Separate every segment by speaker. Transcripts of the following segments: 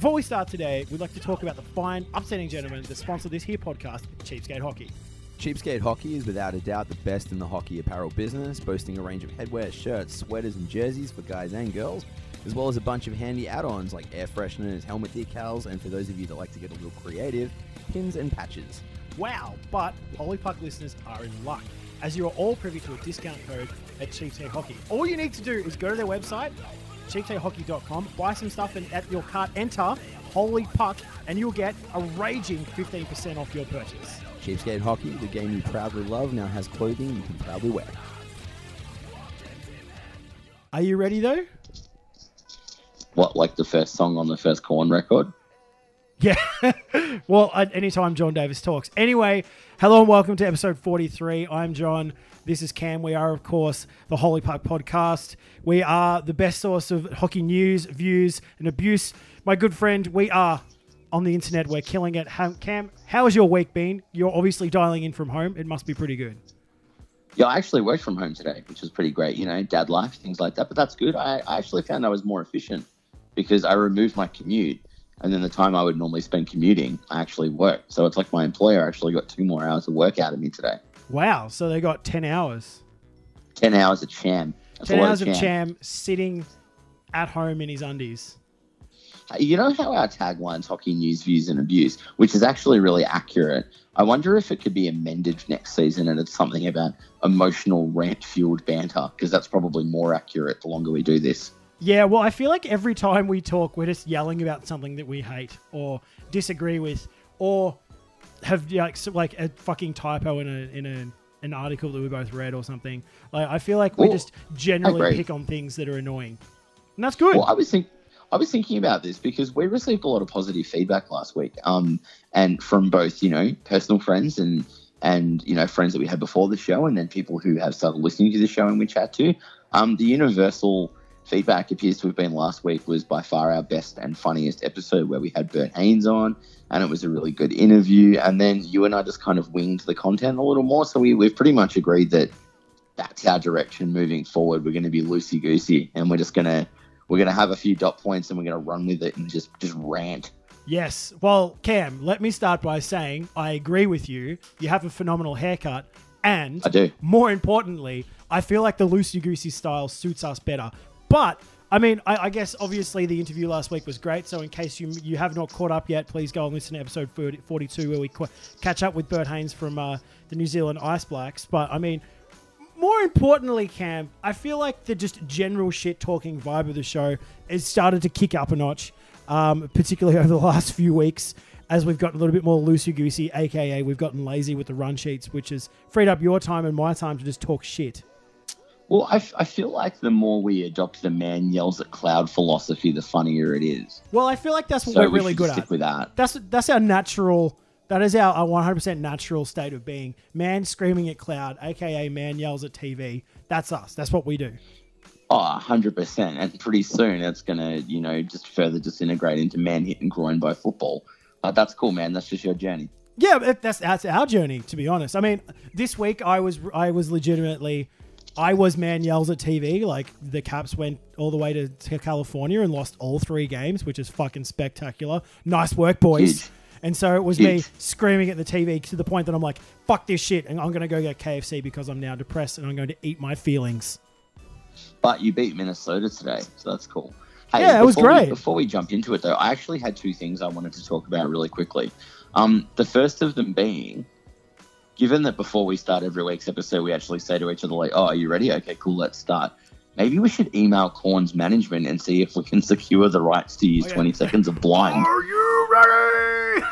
Speaker 1: Before we start today, we'd like to talk about the fine, upsetting gentlemen that sponsor this here podcast, Cheapskate Hockey.
Speaker 2: Cheapskate Hockey is without a doubt the best in the hockey apparel business, boasting a range of headwear, shirts, sweaters, and jerseys for guys and girls, as well as a bunch of handy add ons like air fresheners, helmet decals, and for those of you that like to get a little creative, pins and patches.
Speaker 1: Wow, but Holy Puck listeners are in luck, as you are all privy to a discount code at Cheapskate Hockey. All you need to do is go to their website, cheapskatehockey.com, buy some stuff, and at your cart enter Holy Puck, and you'll get a raging 15% off your purchase.
Speaker 2: Cheapskate Hockey, the game you proudly love, now has clothing you can proudly wear.
Speaker 1: Are you ready though?
Speaker 3: What, like the first song on the first Korn record?
Speaker 1: Yeah. well, anytime John Davis talks. Anyway, hello and welcome to episode 43. I'm John. This is Cam. We are, of course, the Holy Puck podcast. We are the best source of hockey news, views, and abuse. My good friend, we are on the internet. We're killing it. Cam, how has your week been? You're obviously dialing in from home. It must be pretty good.
Speaker 3: Yeah, I actually worked from home today, which was pretty great. You know, dad life, things like that. But that's good. I, I actually found I was more efficient because I removed my commute. And then the time I would normally spend commuting, I actually worked. So it's like my employer actually got two more hours of work out of me today.
Speaker 1: Wow. So they got 10 hours.
Speaker 3: 10 hours of cham. That's
Speaker 1: 10 hours of Cham sitting at home in his undies.
Speaker 3: You know how our tagline's hockey news, views, and abuse, which is actually really accurate. I wonder if it could be amended next season and it's something about emotional rant fueled banter, because that's probably more accurate the longer we do this.
Speaker 1: Yeah, well, I feel like every time we talk, we're just yelling about something that we hate or disagree with, or have like like a fucking typo in a in a an article that we both read or something. Like I feel like we
Speaker 3: Well,
Speaker 1: just generally pick on things that are annoying, and that's good.
Speaker 3: Well, I was think I was thinking about this because we received a lot of positive feedback last week, um, and from both you know personal friends and and you know friends that we had before the show, and then people who have started listening to the show and we chat to. Um, the universal feedback appears to have been last week was by far our best and funniest episode where we had Bert Haynes on, and it was a really good interview. And then you and I just kind of winged the content a little more, so we we've pretty much agreed that that's our direction moving forward. We're going to be loosey goosey, and we're just gonna we're gonna have a few dot points, and we're gonna run with it and just just rant.
Speaker 1: Yes. Well, Cam, let me start by saying I agree with you. You have a phenomenal haircut, and
Speaker 3: I do.
Speaker 1: more importantly, I feel like the loosey goosey style suits us better. But I mean, I, I guess obviously the interview last week was great. So in case you you have not caught up yet, please go and listen to episode 40 42 where we qu- catch up with Bert Haynes from uh, the New Zealand Ice Blacks. But I mean, more importantly, Cam, I feel like the just general shit talking vibe of the show has started to kick up a notch, um, particularly over the last few weeks. As we've gotten a little bit more loosey goosey, aka we've gotten lazy with the run sheets, which has freed up your time and my time to just talk shit.
Speaker 3: Well, I, f- I feel like the more we adopt the man yells at cloud philosophy, the funnier it is.
Speaker 1: Well, I feel like that's what
Speaker 3: So
Speaker 1: we're
Speaker 3: we
Speaker 1: really good
Speaker 3: stick
Speaker 1: at.
Speaker 3: with that.
Speaker 1: That's that's our natural. That is our, our 100% natural state of being. Man screaming at cloud, aka man yells at TV. That's us. That's what we do.
Speaker 3: Oh, 100%. And pretty soon it's going to, you know, just further disintegrate into man hitting groin by football. Uh, that's cool, man. That's just your journey.
Speaker 1: Yeah, that's that's our journey. To be honest, I mean, this week I was I was legitimately. I was man yells at TV. Like the Caps went all the way to, to California and lost all three games, which is fucking spectacular. Nice work, boys.
Speaker 3: Huge.
Speaker 1: And so it was me screaming at the TV to the point that I'm like, fuck this shit. And I'm going to go get KFC because I'm now depressed and I'm going to eat my feelings.
Speaker 3: But you beat Minnesota today, so that's cool. Hey,
Speaker 1: Yeah, it was
Speaker 3: before we-
Speaker 1: great.
Speaker 3: before we jump into it, though, I actually had two things I wanted to talk about really quickly. Um, the first of them being, given that before we start every week's episode, we actually say to each other, like, oh, are you ready? Okay, cool, let's start. Maybe we should email Korn's management and see if we can secure the rights to use
Speaker 1: Oh, yeah.
Speaker 3: 20 seconds of blind.
Speaker 1: Are you ready?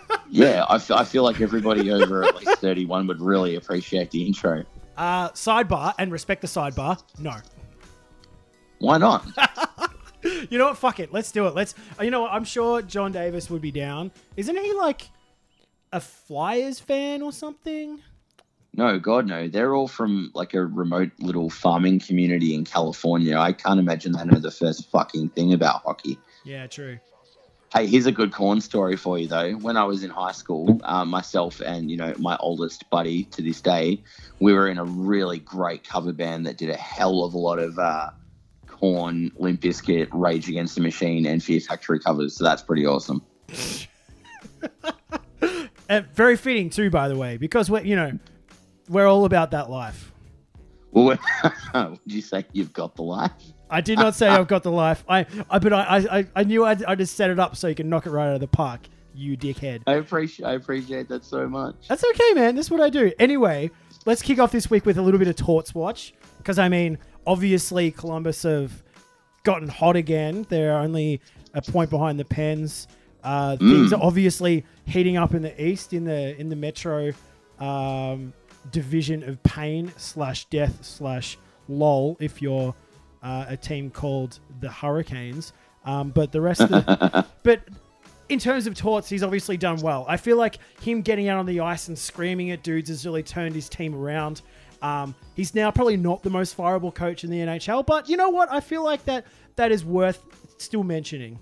Speaker 3: Yeah, I fe- I feel like everybody over at least 31 would really appreciate the intro.
Speaker 1: uh, sidebar and respect the sidebar. No.
Speaker 3: Why not?
Speaker 1: You know what? Fuck it. Let's do it. Let's. You know what? I'm sure John Davis would be down. Isn't he like a Flyers fan or something?
Speaker 3: No, God, no. They're all from like a remote little farming community in California. I can't imagine they know the first fucking thing about hockey.
Speaker 1: Yeah, true.
Speaker 3: Hey, here's a good Korn story for you though. When I was in high school, uh, myself and you know my oldest buddy to this day, we were in a really great cover band that did a hell of a lot of uh, Korn, Limp Bizkit, Rage Against the Machine, and Fear Factory covers. So that's pretty awesome.
Speaker 1: And very fitting too, by the way, because we're you know we're all about that life.
Speaker 3: Well, would you say you've got the life?
Speaker 1: I did not say I've got the life. I, I but I, I, I knew I'd, I just set it up so you can knock it right out of the park. You dickhead.
Speaker 3: I appreciate I appreciate that so much.
Speaker 1: That's okay, man. That's what I do. Anyway, let's kick off this week with a little bit of Torts Watch. Because, I mean, obviously, Columbus have gotten hot again. They're only a point behind the Pens. Uh, Things are obviously heating up in the East, in the in the Metro um, division of pain slash death slash lol, if you're uh, a team called the Hurricanes. Um, but the rest of the, but in terms of torts, he's obviously done well. I feel like him getting out on the ice and screaming at dudes has really turned his team around. Um, he's now probably not the most fireable coach in the NHL, but you know what? I feel like that that is worth still mentioning.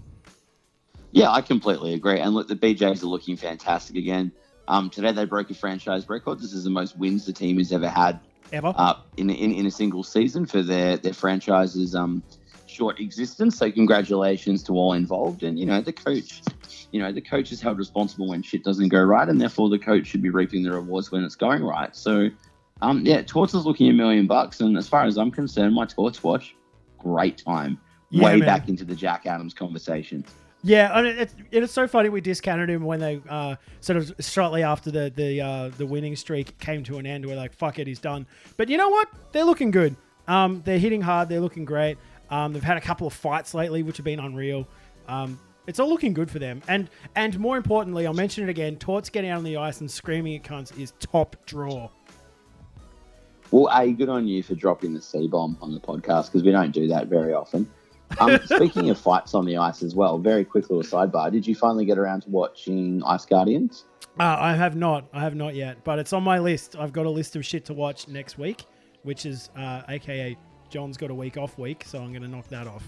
Speaker 3: Yeah, I completely agree. And look, the BJs are looking fantastic again. Um, today they broke a franchise record. This is the most wins the team has ever had
Speaker 1: Ever?
Speaker 3: uh, in, in in a single season for their their franchise's um, short existence. So congratulations to all involved. And you know the coach, you know the coach is held responsible when shit doesn't go right, and therefore the coach should be reaping the rewards when it's going right. So um, yeah, Torts is looking a million bucks, and as far as I'm concerned, my Torts watch, great time.
Speaker 1: Yeah,
Speaker 3: Way
Speaker 1: man.
Speaker 3: back into the Jack Adams conversation.
Speaker 1: Yeah, and it, it's it's so funny we discounted him when they uh, sort of shortly after the the uh, the winning streak came to an end. We're like, fuck it, he's done. But you know what? They're looking good. Um, they're hitting hard. They're looking great. Um, they've had a couple of fights lately, which have been unreal. Um, it's all looking good for them. And and more importantly, I'll mention it again. Torts getting out on the ice and screaming at cunts is top draw.
Speaker 3: Well, A, good on you for dropping the C bomb on the podcast because we don't do that very often. Um, speaking of fights on the ice as well, very quick little sidebar. Did you finally get around to watching Ice Guardians?
Speaker 1: Uh, I have not. I have not yet, but it's on my list. I've got a list of shit to watch next week, which is uh, AKA John's got a week off week, so I'm going to knock that off.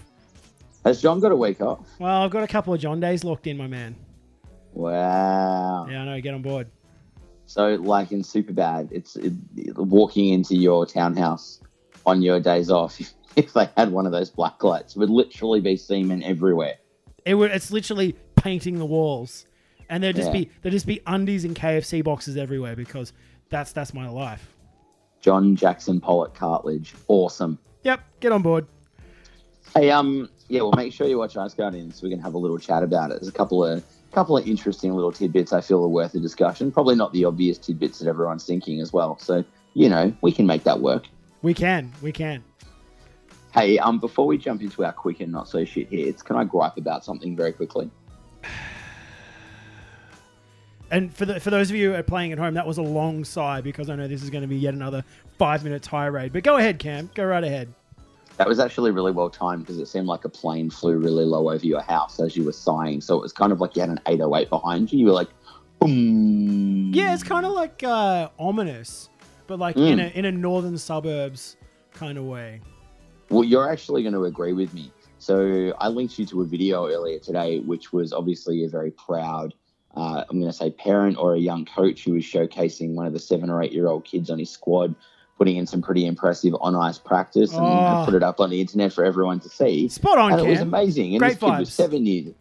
Speaker 3: Has John got a week off?
Speaker 1: Well, I've got a couple of John days locked in, my man.
Speaker 3: Wow.
Speaker 1: Yeah, I know. Get on board.
Speaker 3: So, like in Superbad, it's it, walking into your townhouse on your days off. If they had one of those black lights, would literally be semen everywhere.
Speaker 1: It would. It's literally painting the walls, and there'd just
Speaker 3: Yeah.
Speaker 1: be there'd just be undies and KFC boxes everywhere because that's that's my life.
Speaker 3: John Jackson Pollock cartilage, awesome.
Speaker 1: Yep. Get on board.
Speaker 3: Hey, um, yeah, well, make sure you watch Ice Guardians so we can have a little chat about it. There's a couple of couple of interesting little tidbits I feel are worth a discussion. Probably not the obvious tidbits that everyone's thinking as well. So, you know, we can make that work.
Speaker 1: We can. We can.
Speaker 3: Hey, um, before we jump into our quick and not so shit hits, can I gripe about something very quickly?
Speaker 1: And for the, for those of you who are playing at home, that was a long sigh because I know this is going to be yet another five minute tirade. But go ahead, Cam. Go right ahead.
Speaker 3: That was actually really well timed because it seemed like a plane flew really low over your house as you were sighing. So it was kind of like you had an 808 behind you. You were like, boom.
Speaker 1: Yeah, it's kind of like uh, ominous, but like
Speaker 3: Mm.
Speaker 1: in a in a northern suburbs kind of way.
Speaker 3: Well, you're actually going to agree with me. So I linked you to a video earlier today, which was obviously a very proud, uh, I'm going to say, parent or a young coach who was showcasing one of the seven or eight year old kids on his squad, putting in some pretty impressive on ice practice and
Speaker 1: Oh.
Speaker 3: put it up on the internet for everyone to see.
Speaker 1: Spot on,
Speaker 3: and it was amazing. And
Speaker 1: Great
Speaker 3: this kid was
Speaker 1: vibes.
Speaker 3: seven years.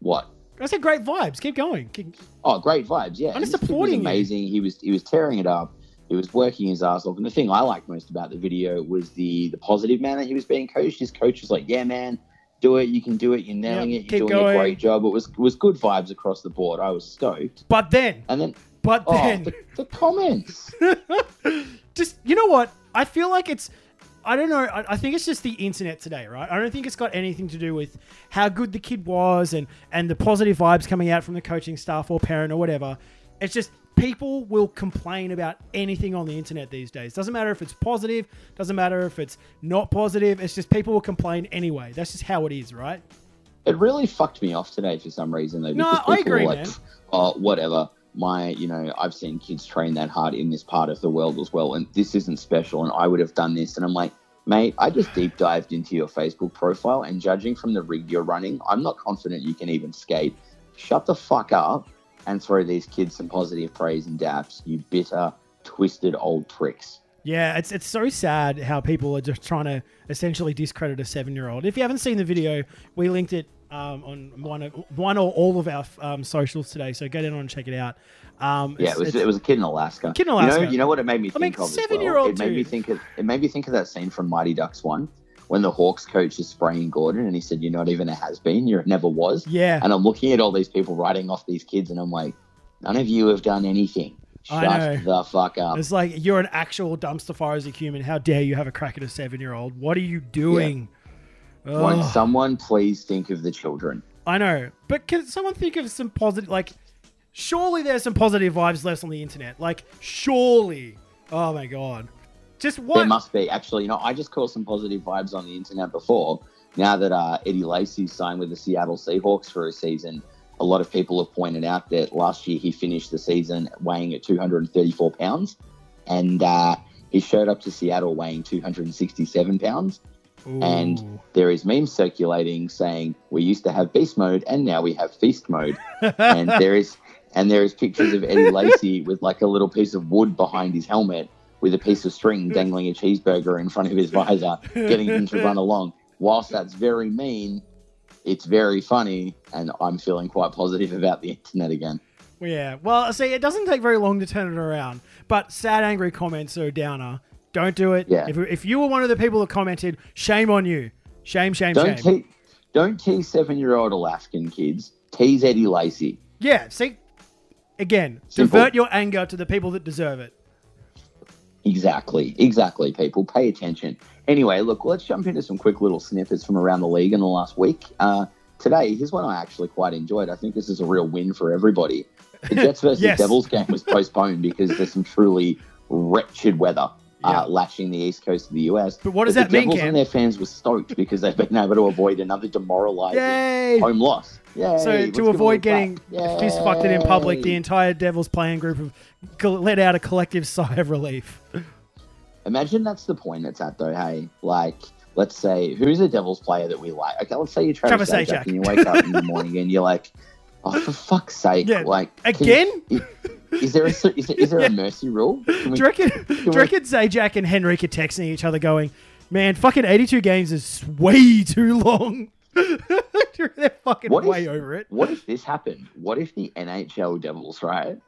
Speaker 3: What?
Speaker 1: I said great vibes. Keep going. Keep-
Speaker 3: Oh, great vibes! Yeah,
Speaker 1: I'm supporting you.
Speaker 3: was amazing. He was he was tearing it up. He was working his ass off. And the thing I liked most about the video was the the positive manner he was being coached. His coach was like, "Yeah, man, do it. You can do it. You're nailing
Speaker 1: Yeah,
Speaker 3: it. You're doing
Speaker 1: going."
Speaker 3: a great job." It was it was good vibes across the board. I was stoked.
Speaker 1: But then,
Speaker 3: And then
Speaker 1: but
Speaker 3: oh,
Speaker 1: then,
Speaker 3: the, the comments.
Speaker 1: just you know what? I feel like it's. I don't know. I, I think it's just the internet today, right? I don't think it's got anything to do with how good the kid was and and the positive vibes coming out from the coaching staff or parent or whatever. It's just people will complain about anything on the internet these days. Doesn't matter if it's positive. Doesn't matter if it's not positive. It's just people will complain anyway. That's just how it is, right?
Speaker 3: It really fucked me off today for some reason though.
Speaker 1: No, I agree,
Speaker 3: were like,
Speaker 1: man.
Speaker 3: Oh, whatever. My, you know, I've seen kids train that hard in this part of the world as well, and this isn't special. And I would have done this, and I'm like, mate, I just deep dived into your Facebook profile, and judging from the rig you're running, I'm not confident you can even skate. Shut the fuck up and throw these kids some positive praise and daps. You bitter, twisted old pricks.
Speaker 1: Yeah, it's it's so sad how people are just trying to essentially discredit a seven year old. If you haven't seen the video, we linked it um, on one of, one or all of our um, socials today, so get in on and check it out. Um,
Speaker 3: Yeah, it was it was a kid in Alaska.
Speaker 1: Kid in
Speaker 3: You
Speaker 1: Alaska.
Speaker 3: know, you know what it made me
Speaker 1: I mean,
Speaker 3: think of?
Speaker 1: seven-year-old?
Speaker 3: It made me think of it made me think of that scene from Mighty Ducks one when the Hawks coach is spraying Gordon and he said, "You're not even a has been. You never was."
Speaker 1: yeah,
Speaker 3: And I'm looking at all these people writing off these kids, and I'm like, none of you have done anything. Shut the fuck up.
Speaker 1: it's like you're an actual dumpster fire as a human. How dare you have a crack at a seven year old? What are you doing?
Speaker 3: Won't someone please think of the children?
Speaker 1: I know, but can someone think of some positive? Like, surely there's some positive vibes left on the internet. Like, surely. Oh my god, just
Speaker 3: There must be. Actually, you know, I just caught some positive vibes on the internet before. Now that uh, Eddie Lacy signed with the Seattle Seahawks for a season, a lot of people have pointed out that last year he finished the season weighing at 234 pounds, and uh, he showed up to Seattle weighing 267 pounds. and There is memes circulating saying we used to have beast mode and now we have feast mode, and there is and there is pictures of Eddie Lacy with like a little piece of wood behind his helmet with a piece of string dangling a cheeseburger in front of his visor, getting him to run along. Whilst that's very mean, it's very funny, and I'm feeling quite positive about the internet again.
Speaker 1: Well, yeah. Well, see, it doesn't take very long to turn it around. But sad, angry comments are a downer. Don't do it.
Speaker 3: Yeah.
Speaker 1: If, if you were one of the people that commented, shame on you. Shame, shame,
Speaker 3: Don't
Speaker 1: shame.
Speaker 3: te- don't tease seven year old Alaskan kids. Tease Eddie Lacy.
Speaker 1: yeah. See, again,
Speaker 3: Simple.
Speaker 1: divert your anger to the people that deserve it.
Speaker 3: Exactly, exactly, people. Pay attention. Anyway, look, let's jump into some quick little snippets from around the league in the last week. Uh, today, here's one I actually quite enjoyed. I think this is a real win for everybody. The Jets versus
Speaker 1: Yes.
Speaker 3: Devils game was postponed because there's some truly wretched weather
Speaker 1: Yeah.
Speaker 3: uh, lashing the east coast of the US.
Speaker 1: But what does
Speaker 3: the
Speaker 1: that mean,
Speaker 3: Devils
Speaker 1: Cam?
Speaker 3: and their fans were stoked because they've been able to avoid another demoralizing
Speaker 1: Yay!
Speaker 3: home loss. Yay!
Speaker 1: So to avoid getting fist fucked in public, the entire Devils playing group have let out a collective sigh of relief.
Speaker 3: Imagine that's the point it's at, though. Hey, like, let's say who's a Devils player that we like? Okay, let's say you're Travis,
Speaker 1: Travis
Speaker 3: Zajac. and you wake up in the morning and you're like, oh, for fuck's sake!
Speaker 1: Yeah,
Speaker 3: like
Speaker 1: again?
Speaker 3: Is, is there a is there, is there a mercy rule? Can we-
Speaker 1: Do you reckon, do you reckon Zajac and Henrique are texting each other going, man, fucking 82 games is way too long. They're fucking
Speaker 3: What if-
Speaker 1: way over it.
Speaker 3: What if this happened? What if the NHL Devils, right,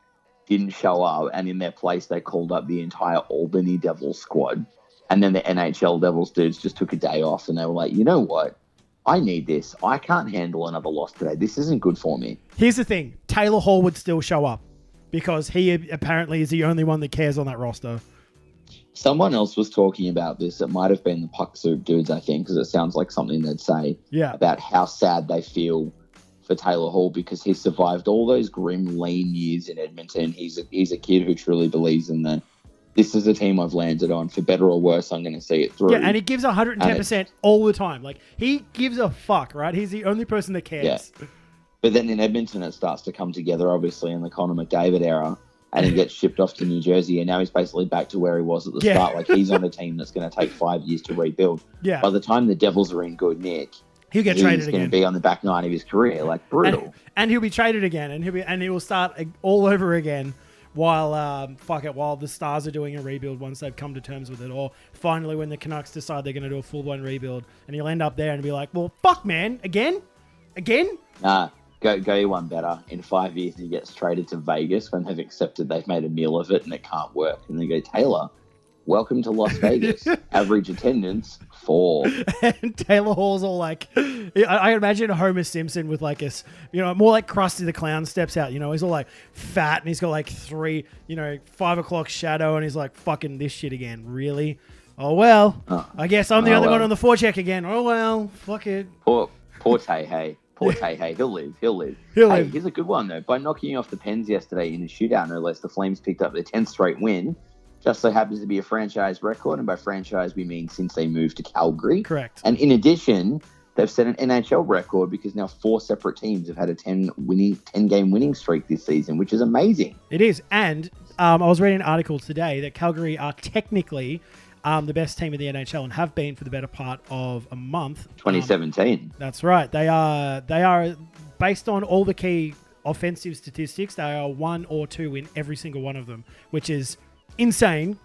Speaker 3: didn't show up and in their place they called up the entire Albany Devils squad? And then the NHL Devils dudes just took a day off and they were like, you know what? I need this. I can't handle another loss today. This isn't good for me.
Speaker 1: Here's the thing Taylor Hall would still show up because he apparently is the only one that cares on that roster.
Speaker 3: Someone else was talking about this. It might have been the Puck Soup dudes, I think, because it sounds like something they'd say
Speaker 1: Yeah.
Speaker 3: about how sad they feel for Taylor Hall because he survived all those grim, lean years in Edmonton. He's a, he's a kid who truly believes in that. This is a team I've landed on. For better or worse, I'm going to see it through.
Speaker 1: Yeah, and he gives 110% all the time. Like, he gives a fuck, right? He's the only person that cares. Yeah.
Speaker 3: But then in Edmonton, it starts to come together, obviously, in the Connor McDavid era. And he gets shipped off to New Jersey, and now he's basically back to where he was at the
Speaker 1: Yeah.
Speaker 3: start. Like he's on a team that's going to take five years to rebuild.
Speaker 1: Yeah.
Speaker 3: By the time the Devils are in good nick,
Speaker 1: He'll get
Speaker 3: he's
Speaker 1: traded
Speaker 3: going to
Speaker 1: again.
Speaker 3: be on the back nine of his career. Like brutal.
Speaker 1: and, and he'll be traded again, and he'll be and he will start all over again. While um, fuck it, while the Stars are doing a rebuild once they've come to terms with it, or finally when the Canucks decide they're going to do a full blown rebuild, and he'll end up there and be like, "Well, fuck, man, again, again."
Speaker 3: Nah, go go one better. In five years, he gets traded to Vegas when they've accepted they've made a meal of it and it can't work. And they go, Taylor, welcome to Las Vegas. Average attendance four.
Speaker 1: and Taylor Hall's all like, I, I imagine Homer Simpson with like a, you know, more like Krusty the Clown steps out. You know, he's all like fat and he's got like three, you know, five o'clock shadow, and he's like, fucking this shit again. Really? Oh well.
Speaker 3: Oh.
Speaker 1: I guess I'm the
Speaker 3: Oh,
Speaker 1: only one on the forecheck again. Oh well. Fuck it.
Speaker 3: Poor poor Tay Hey. Poor Tay Hey. He'll live. He'll live.
Speaker 1: He'll
Speaker 3: hey,
Speaker 1: live.
Speaker 3: here's a good one though. By knocking off the Pens yesterday in a shootout, no less, the Flames picked up their tenth straight win. Just so happens to be a franchise record, and by franchise we mean since they moved to Calgary.
Speaker 1: Correct.
Speaker 3: And in addition, they've set an NHL record because now four separate teams have had a ten winning ten game winning streak this season, which is amazing.
Speaker 1: It is. And um, I was reading an article today that Calgary are technically um, the best team in the NHL and have been for the better part of a month. Um,
Speaker 3: 2017.
Speaker 1: That's right. They are they are based on all the key offensive statistics. They are one or two in every single one of them, which is insane.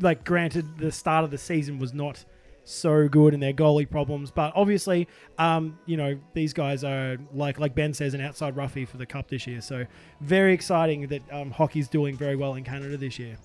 Speaker 1: like granted the start of the season was not so good and their goalie problems, but obviously, um, you know these guys are like like Ben says an outside roughie for the cup this year. So very exciting that um, hockey's doing very well in Canada this year.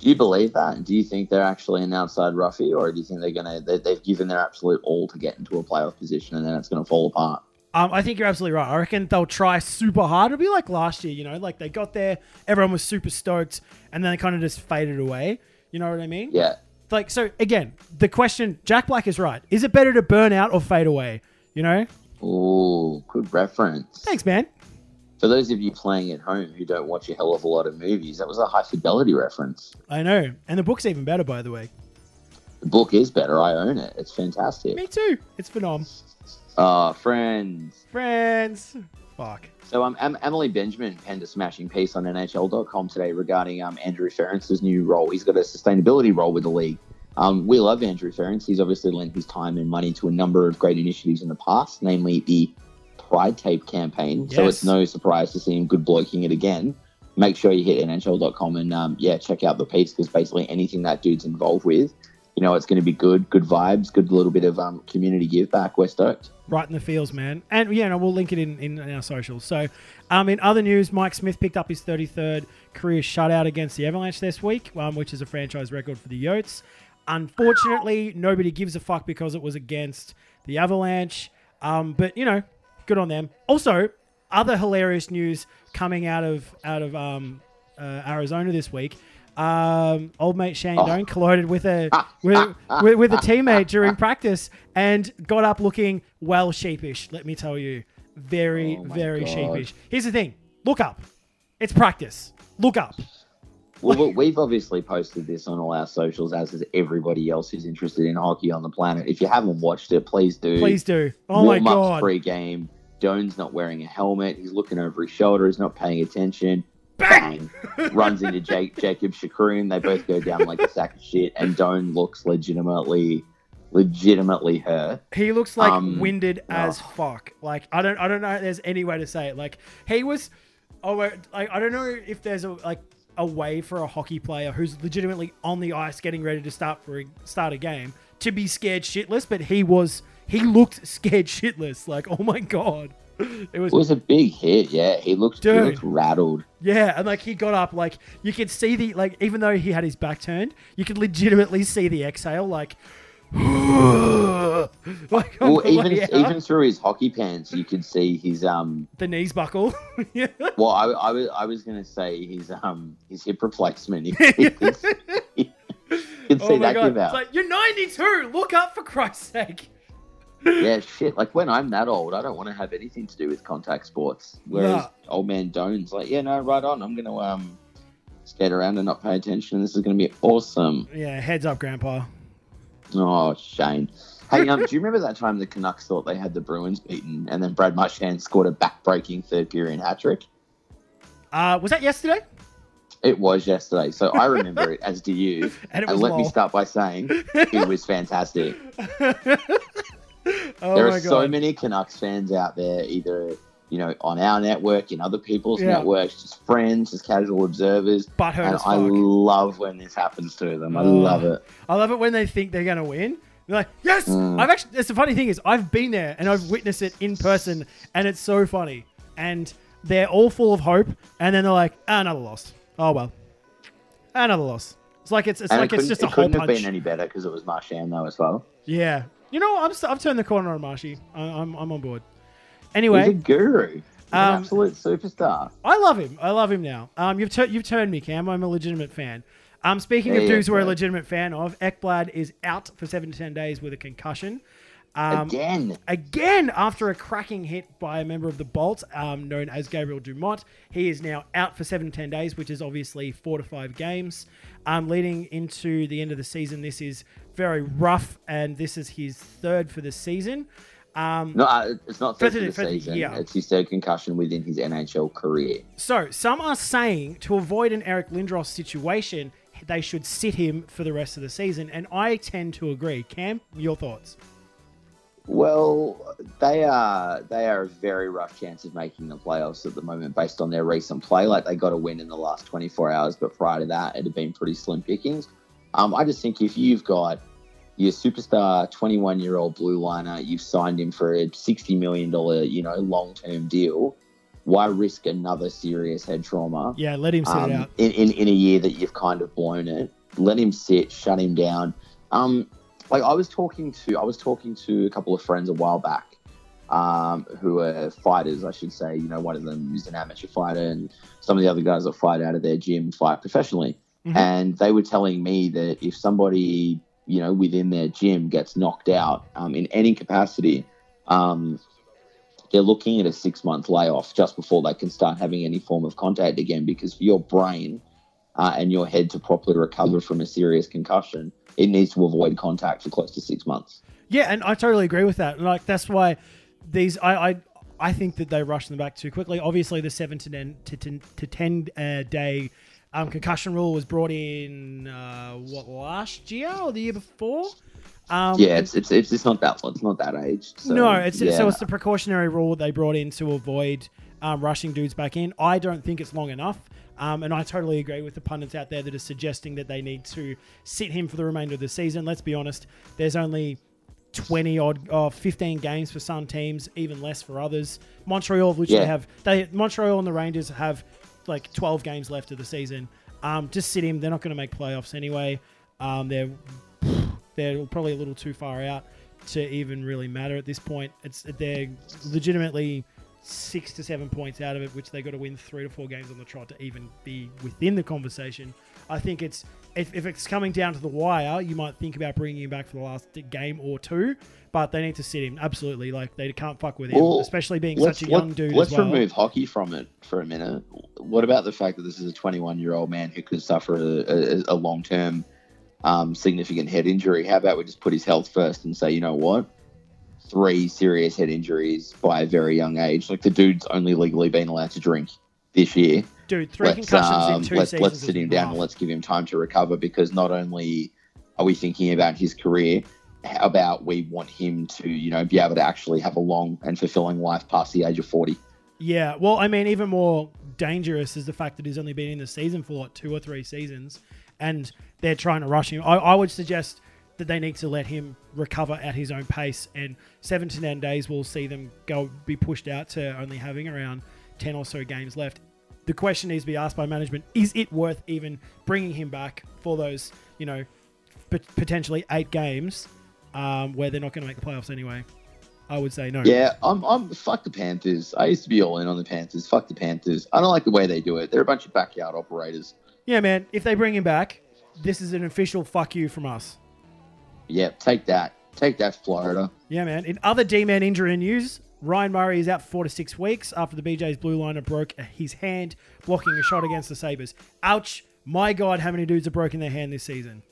Speaker 3: Do you believe that? Do you think they're actually an outside roughie, or do you think they're gonna they, they've given their absolute all to get into a playoff position and then it's gonna fall apart?
Speaker 1: Um, I think you're absolutely right. I reckon they'll try super hard. It'll be like last year, you know, like they got there, everyone was super stoked, and then they kind of just faded away. You know what I mean?
Speaker 3: Yeah.
Speaker 1: Like so again, the question Jack Black is right. Is it better to burn out or fade away? You know?
Speaker 3: Ooh, good reference.
Speaker 1: Thanks, man.
Speaker 3: For those of you playing at home who don't watch a hell of a lot of movies, that was a high fidelity reference.
Speaker 1: I know. And the book's even better, by the way.
Speaker 3: The book is better. I own it. It's fantastic.
Speaker 1: Me too. It's phenom.
Speaker 3: Uh, friends.
Speaker 1: Friends. Fuck.
Speaker 3: So um, Em- Amalie Benjamin penned a smashing piece on NHL.com today regarding um, Andrew Ference's new role. He's got a sustainability role with the league. Um, we love Andrew Ference. He's obviously lent his time and money to a number of great initiatives in the past, namely the Pride Tape campaign. So it's no surprise to see him good bloking it again. Make sure you hit NHL.com and um, yeah, check out the piece because basically anything that dude's involved with, you know, it's going to be good, good vibes, good little bit of um, community give back. We're stoked.
Speaker 1: Right in the fields, man. And yeah, no, we'll link it in, in, our socials. So, um, in other news, Mike Smith picked up his 33rd career shutout against the Avalanche this week, um, which is a franchise record for the Yotes. Unfortunately, nobody gives a fuck because it was against the Avalanche. Um, but you know, good on them. Also, other hilarious news coming out of out of um, uh, Arizona this week. Um, old mate Shane
Speaker 3: Oh.
Speaker 1: Doan collided with a ah, with, ah, ah, with, with a teammate during practice and got up looking well sheepish. Let me tell you, very
Speaker 3: Oh
Speaker 1: very
Speaker 3: God.
Speaker 1: sheepish. Here's the thing: look up. It's practice. Look up.
Speaker 3: Well, we've obviously posted this on all our socials, as is everybody else who's interested in hockey on the planet. If you haven't watched it, please do.
Speaker 1: Please do. Oh my
Speaker 3: Warm-ups
Speaker 1: god.
Speaker 3: Pre-game, Doan's not wearing a helmet. He's looking over his shoulder. He's not paying attention. Bang! Runs into Jake, Jakob Chychrun. They both go down like a sack of shit, and Doan looks legitimately, legitimately hurt.
Speaker 1: He looks like
Speaker 3: Um,
Speaker 1: winded as
Speaker 3: oh.
Speaker 1: fuck. Like I don't I don't know if there's any way to say it. Like he was oh like I don't know if there's a like a way for a hockey player who's legitimately on the ice getting ready to start for a, start a game to be scared shitless, but he was he looked scared shitless. Like oh my god. It was
Speaker 3: It was a big hit. Yeah, he looked, he looked rattled.
Speaker 1: yeah, and like he got up, like you could see the like even though he had his back turned, you could legitimately see the exhale, like, like
Speaker 3: Well, even
Speaker 1: out.
Speaker 3: even through his hockey pants, you could see his um
Speaker 1: the knees buckle. yeah.
Speaker 3: Well, I, I was I was gonna say his um his hip replacement. You could, you could see
Speaker 1: Oh
Speaker 3: that
Speaker 1: god!
Speaker 3: give out.
Speaker 1: It's like you're 92. Look up for Christ's sake.
Speaker 3: Yeah, shit. Like when I'm that old, I don't want to have anything to do with contact sports. Whereas
Speaker 1: Nah.
Speaker 3: old man Doan's like, yeah, no, right on. I'm gonna um skate around and not pay attention. This is gonna be awesome.
Speaker 1: Yeah, heads up, Grandpa.
Speaker 3: Oh, Shane. Hey, um, do you remember that time the Canucks thought they had the Bruins beaten, and then Brad Marchand scored a back-breaking third period hat trick?
Speaker 1: Uh, was that yesterday?
Speaker 3: It was yesterday, so I remember it, as do you.
Speaker 1: And it
Speaker 3: And let me start by saying it was fantastic.
Speaker 1: Oh
Speaker 3: there are so many Canucks fans out there, either you know on our network, in other people's
Speaker 1: Yeah.
Speaker 3: networks, just friends, just casual observers.
Speaker 1: Butthurt
Speaker 3: And I love when this happens to them. I
Speaker 1: Oh.
Speaker 3: love it.
Speaker 1: I love it when they think they're gonna win. They're like, yes!
Speaker 3: Mm.
Speaker 1: I've actually. It's the funny thing is, I've been there and I've witnessed it in person, and it's so funny. And they're all full of hope, and then they're like, ah, another loss. Oh well, another loss. It's like it's it's
Speaker 3: And
Speaker 1: like
Speaker 3: it
Speaker 1: it's just a
Speaker 3: it couldn't have
Speaker 1: punch.
Speaker 3: been any better because it was Marchand though as well.
Speaker 1: yeah, you know, I'm I've turned the corner on Marshy. I- I'm I'm on board.
Speaker 3: He's a
Speaker 1: Anyway,
Speaker 3: guru. He's an
Speaker 1: Um,
Speaker 3: absolute superstar.
Speaker 1: I love him. I love him now. Um, you've tur- you've turned me, Cam. I'm a legitimate fan. Um, speaking of dudes we're a legitimate fan of, Ekblad is out for seven to ten days with a concussion. Um,
Speaker 3: Again.
Speaker 1: again after a cracking hit by a member of the Bolt, um, known as Gabriel Dumont. He is now out for seven to ten days, which is obviously four to five games. Um, leading into the end of the season, this is very rough, and this is his third for the season. Um,
Speaker 3: No, uh, it's not third for the season.
Speaker 1: yeah.
Speaker 3: It's his third concussion within his NHL career.
Speaker 1: So, some are saying to avoid an Eric Lindros situation, they should sit him for the rest of the season, and I tend to agree. Cam, your thoughts?
Speaker 3: Well, they are they are a very rough chance of making the playoffs at the moment based on their recent play. Like they got a win in the last 24 hours, but prior to that, it had been pretty slim pickings. Um, I just think if you've got your superstar 21 year old blue liner, you've signed him for a 60 million dollar, you know, long term deal. Why risk another serious head trauma?
Speaker 1: Yeah, let him sit
Speaker 3: um,
Speaker 1: out.
Speaker 3: in, in, in a year that you've kind of blown it. Let him sit, shut him down. Um, like I was talking to, I was talking to a couple of friends a while back, um, who are fighters, I should say. You know, one of them is an amateur fighter, and some of the other guys that fight out of their gym fight professionally.
Speaker 1: Mhm.
Speaker 3: And they were telling me that if somebody, you know, within their gym gets knocked out um, in any capacity, um, they're looking at a six month layoff just before they can start having any form of contact again because for your brain uh, and your head to properly recover from a serious concussion, it needs to avoid contact for close to six months.
Speaker 1: Yeah, and I totally agree with that. Like that's why these I I, I think that they rushed them back too quickly. Obviously, the seven to ten to ten, to 10 uh, day um, concussion rule was brought in uh, what last year or the year before. Um,
Speaker 3: yeah, it's, it's it's it's not that it's not that age. So,
Speaker 1: no, it's
Speaker 3: yeah.
Speaker 1: so it's the precautionary rule they brought in to avoid um, rushing dudes back in. I don't think it's long enough, um, and I totally agree with the pundits out there that are suggesting that they need to sit him for the remainder of the season. Let's be honest, there's only 20 odd or 15 games for some teams, even less for others. Montreal, which
Speaker 3: Yeah.
Speaker 1: they have, they Montreal and the Rangers have like 12 games left of the season. Um, just sit him. They're not going to make playoffs anyway. Um, they're they're probably a little too far out to even really matter at this point. It's they're legitimately six to seven points out of it, which they got to win three to four games on the trot to even be within the conversation. I think it's if, if it's coming down to the wire, you might think about bringing him back for the last game or two, but they need to sit him absolutely. Like they can't fuck with him,
Speaker 3: Well,
Speaker 1: especially being such a young dude.
Speaker 3: Let's
Speaker 1: as well.
Speaker 3: remove hockey from it for a minute. What about the fact that this is a 21 year old man who could suffer a, a, a long term um, significant head injury? How about we just put his health first and say, you know what? Three serious head injuries by a very young age. Like the dude's only legally been allowed to drink this year.
Speaker 1: Dude. Three
Speaker 3: let's,
Speaker 1: concussions
Speaker 3: um,
Speaker 1: in 2
Speaker 3: let's,
Speaker 1: seasons.
Speaker 3: let's sit him down
Speaker 1: rough.
Speaker 3: and let's give him time to recover because not only are we thinking about his career, how about we want him to, you know, be able to actually have a long and fulfilling life past the age of 40?
Speaker 1: Yeah, well, I mean, even more dangerous is the fact that he's only been in the season for like two or three seasons, and they're trying to rush him. I, I would suggest that they need to let him recover at his own pace, and seven to ten days will see them go be pushed out to only having around ten or so games left. The question needs to be asked by management: Is it worth even bringing him back for those, you know, pot- potentially eight games um, where they're not going to make the playoffs anyway? I would say no.
Speaker 3: Yeah, I'm, I'm fuck the Panthers. I used to be all in on the Panthers. Fuck the Panthers. I don't like the way they do it. They're a bunch of backyard operators.
Speaker 1: Yeah, man. If they bring him back, this is an official fuck you from us.
Speaker 3: Yeah, take that. Take that, Florida.
Speaker 1: Yeah, man. In other D-man injury news, Ryan Murray is out four to six weeks after the BJ's blue liner broke his hand blocking a shot against the Sabres. Ouch. My God, how many dudes have broken their hand this season?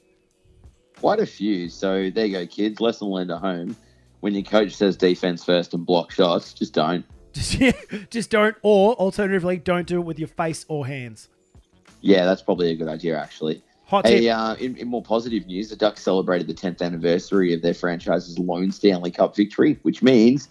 Speaker 3: Quite a few. So there you go, kids. Lesson learned at home. When your coach says defense first and block shots, just don't.
Speaker 1: Just, just don't, or alternatively, don't do it with your face or hands.
Speaker 3: Yeah, that's probably a good idea, actually.
Speaker 1: Hot tip.
Speaker 3: Hey, uh, in, in more positive news, the Ducks celebrated the 10th anniversary of their franchise's lone Stanley Cup victory, which means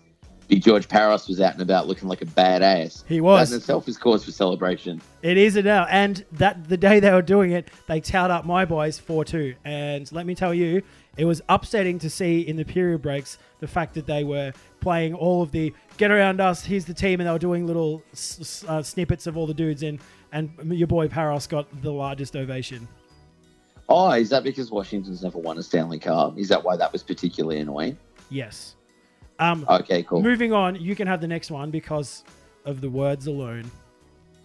Speaker 3: Big George Parros was out and about looking like a badass.
Speaker 1: He was.
Speaker 3: That in itself is cause for celebration.
Speaker 1: It is it now. And that the day they were doing it, they towed up my boys 4 2. And let me tell you, it was upsetting to see in the period breaks the fact that they were playing all of the get around us, here's the team, and they were doing little uh, snippets of all the dudes in. And your boy Parros got the largest ovation.
Speaker 3: Oh, is that because Washington's never won a Stanley Cup? Is that why that was particularly annoying?
Speaker 1: Yes. Um,
Speaker 3: Okay, cool.
Speaker 1: Moving on, you can have the next one because of the words alone.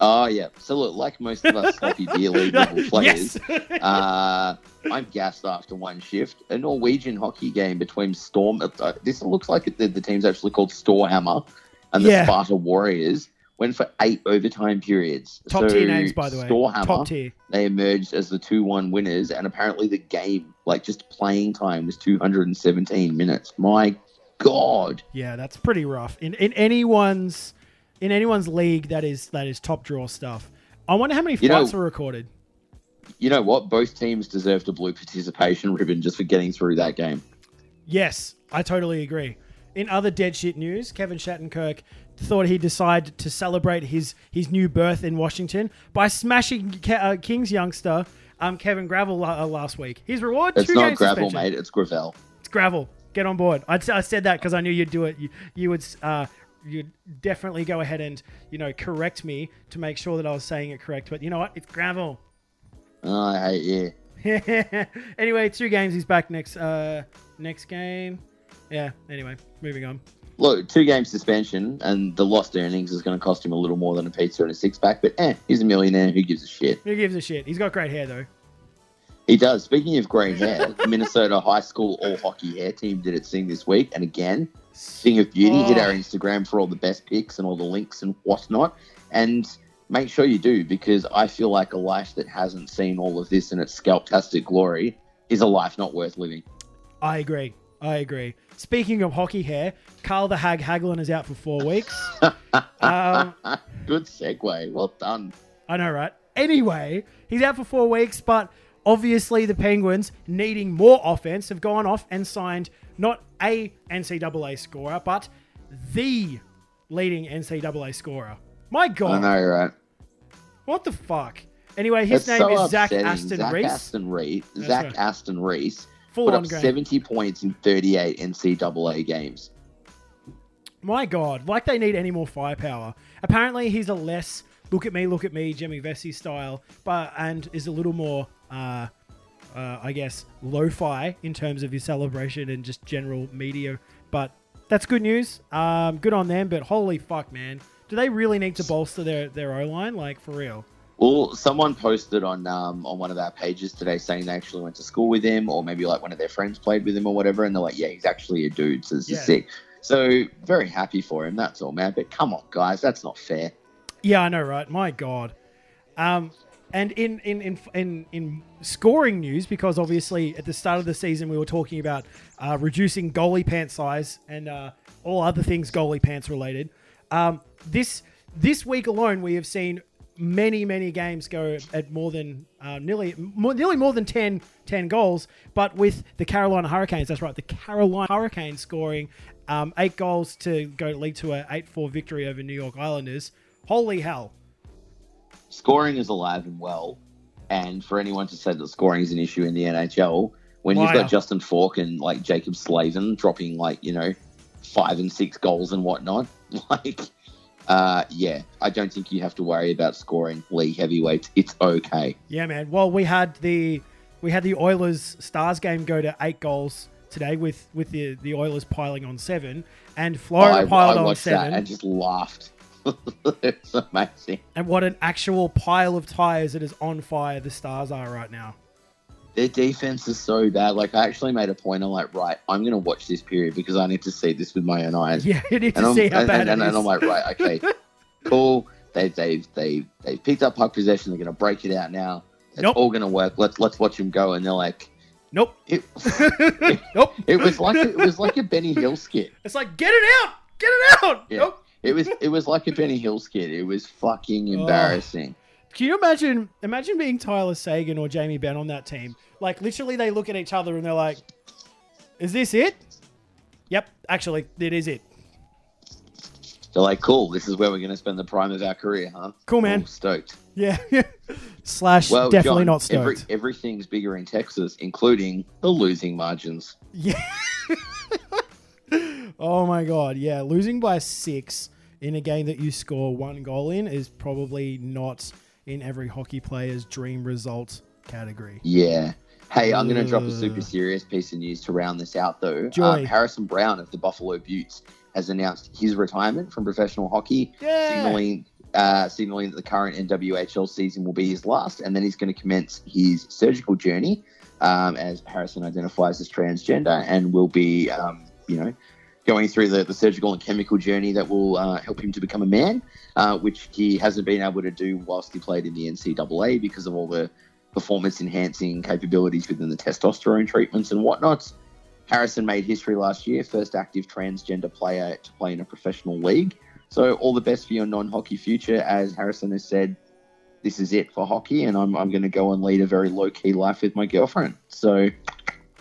Speaker 3: Oh, yeah. So, look, like most of us sloppy beer league level players,
Speaker 1: yes.
Speaker 3: uh, I'm gassed after one shift. A Norwegian hockey game between Storm. Uh, this looks like the, the team's actually called Storhamar and the
Speaker 1: Yeah.
Speaker 3: Sparta Warriors went for eight overtime periods.
Speaker 1: Top
Speaker 3: So
Speaker 1: tier names, by the way.
Speaker 3: Storhamar,
Speaker 1: Top tier.
Speaker 3: they emerged as the 2 1 winners, and apparently the game, like just playing time, was 217 minutes. My God.
Speaker 1: Yeah, that's pretty rough. In in anyone's in anyone's league that is that is top draw stuff. I wonder how many
Speaker 3: You know-
Speaker 1: fights were recorded.
Speaker 3: You know what? Both teams deserved a blue participation ribbon just for getting through that game.
Speaker 1: Yes, I totally agree. In other dead shit news, Kevin Shattenkirk thought he'd decide to celebrate his his new birth in Washington by smashing Ke- uh, Kings youngster um, Kevin Gravel uh, last week. His reward:
Speaker 3: It's
Speaker 1: two
Speaker 3: not
Speaker 1: games
Speaker 3: gravel,
Speaker 1: suspension.
Speaker 3: mate. It's gravel.
Speaker 1: It's gravel. Get on board. I'd, I said that because I knew you'd do it. You, you would uh, you'd definitely go ahead and you know correct me to make sure that I was saying it correct. But you know what? It's gravel.
Speaker 3: Oh, I hate you.
Speaker 1: anyway, two games. He's back next uh, next game. Yeah. Anyway, moving on.
Speaker 3: Look, two game suspension, and the lost earnings is going to cost him a little more than a pizza and a six pack. But eh, he's a millionaire. Who gives a shit?
Speaker 1: Who gives a shit? He's got great hair though.
Speaker 3: He does. Speaking of green hair, Minnesota high school all hockey hair team did its thing this week, and again, thing of beauty. Hit
Speaker 1: Oh.
Speaker 3: our Instagram for all the best pics and all the links and whatnot, and make sure you do because I feel like a life that hasn't seen all of this in its scalptastic glory is a life not worth living.
Speaker 1: I agree. I agree. Speaking of hockey hair, Carl the Hag Hagelin is out for four weeks. um,
Speaker 3: Good segue. Well done.
Speaker 1: I know, right? Anyway, he's out for four weeks, but obviously the Penguins, needing more offense, have gone off and signed not a NCAA scorer, but the leading NCAA scorer. My God.
Speaker 3: I know, right?
Speaker 1: what the fuck? Anyway, his
Speaker 3: It's
Speaker 1: name
Speaker 3: so
Speaker 1: is Zach
Speaker 3: upsetting.
Speaker 1: Aston
Speaker 3: Zach
Speaker 1: Reese.
Speaker 3: Aston Reese.
Speaker 1: That's
Speaker 3: Zach
Speaker 1: right.
Speaker 3: Aston Reese
Speaker 1: Full
Speaker 3: put
Speaker 1: on
Speaker 3: up
Speaker 1: game.
Speaker 3: 70 points in 38 NCAA games.
Speaker 1: My God, like they need any more firepower. Apparently, he's a less look at me, look at me, Jimmy Vesey style, but and is a little more, uh, uh, I guess, lo-fi in terms of his celebration and just general media. But that's good news. Um, good on them. But holy fuck, man, do they really need to bolster their their O line? Like for real?
Speaker 3: Well, someone posted on um, on one of our pages today saying they actually went to school with him, or maybe like one of their friends played with him or whatever, and they're like, "Yeah, he's actually a dude, so this
Speaker 1: Yeah.
Speaker 3: is sick." So very happy for him. That's all, man. But come on, guys, that's not fair.
Speaker 1: Yeah, I know, right? My God. Um, and in, in, in, in, in scoring news, because obviously at the start of the season we were talking about uh, reducing goalie pant size and uh, all other things goalie pants related. Um, this this week alone, we have seen many many games go at more than uh, nearly more, nearly more than 10, 10 goals. But with the Carolina Hurricanes, that's right, the Carolina Hurricanes scoring um, eight goals to go lead to a eight four victory over New York Islanders. Holy hell!
Speaker 3: Scoring is alive and well, and for anyone to say that scoring is an issue in the NHL, when you've got Justin Faulk and like Jaccob Slavin dropping like you know five and six goals and whatnot, like. Uh, yeah, I don't think you have to worry about scoring league heavyweights. It's okay.
Speaker 1: Yeah, man. Well, we had the we had the Oilers Stars game go to eight goals today with with the the Oilers piling on seven and Florida
Speaker 3: I,
Speaker 1: piled
Speaker 3: I
Speaker 1: on seven.
Speaker 3: that and just laughed. It's amazing.
Speaker 1: And what an actual pile of tires it is on fire the Stars are right now.
Speaker 3: Their defense is so bad. Like I actually made a point. I'm like, right, I'm gonna watch this period because I need to see this with my own eyes.
Speaker 1: Yeah, you need
Speaker 3: and
Speaker 1: to
Speaker 3: I'm,
Speaker 1: see how
Speaker 3: and,
Speaker 1: bad
Speaker 3: and,
Speaker 1: it
Speaker 3: and,
Speaker 1: is.
Speaker 3: I'm like, right, okay, cool. They they they they picked up puck possession. They're gonna break it out now. It's
Speaker 1: Nope.
Speaker 3: all gonna work. Let's let's watch them go. And they're like,
Speaker 1: nope.
Speaker 3: it,
Speaker 1: nope.
Speaker 3: it was like a, it was like a Benny Hill skit.
Speaker 1: It's like get it out, get it out.
Speaker 3: Yeah.
Speaker 1: Nope.
Speaker 3: It was it was like a Benny Hill skit. It was fucking
Speaker 1: Oh.
Speaker 3: embarrassing.
Speaker 1: Can you imagine imagine being Tyler Seguin or Jamie Benn on that team? Like literally they look at each other and they're like, Is this it? Yep, actually, it is it.
Speaker 3: They're like, cool. This is where we're gonna spend the prime of our career, huh?
Speaker 1: Cool, man.
Speaker 3: Stoked.
Speaker 1: Yeah. Slash
Speaker 3: Well,
Speaker 1: definitely
Speaker 3: John,
Speaker 1: not stoked.
Speaker 3: Every, everything's bigger in Texas, including the losing margins.
Speaker 1: Yeah. oh my god, yeah. Losing by six in a game that you score one goal in is probably not in every hockey player's dream result category.
Speaker 3: Yeah. Hey, I'm going to drop a super serious piece of news to round this out, though. Um, Harrison Browne of the Buffalo Beauts has announced his retirement from professional hockey,
Speaker 1: Yeah.
Speaker 3: signaling uh, signaling that the current NWHL season will be his last, and then he's going to commence his surgical journey, um, as Harrison identifies as transgender, and will be, um, you know, going through the, the surgical and chemical journey that will uh, help him to become a man, uh, which he hasn't been able to do whilst he played in the NCAA because of all the performance enhancing capabilities within the testosterone treatments and whatnot. Harrison made history last year, first active transgender player to play in a professional league. So all the best for your non-hockey future. As Harrison has said, this is it for hockey, and I'm, I'm going to go and lead a very low-key life with my girlfriend. So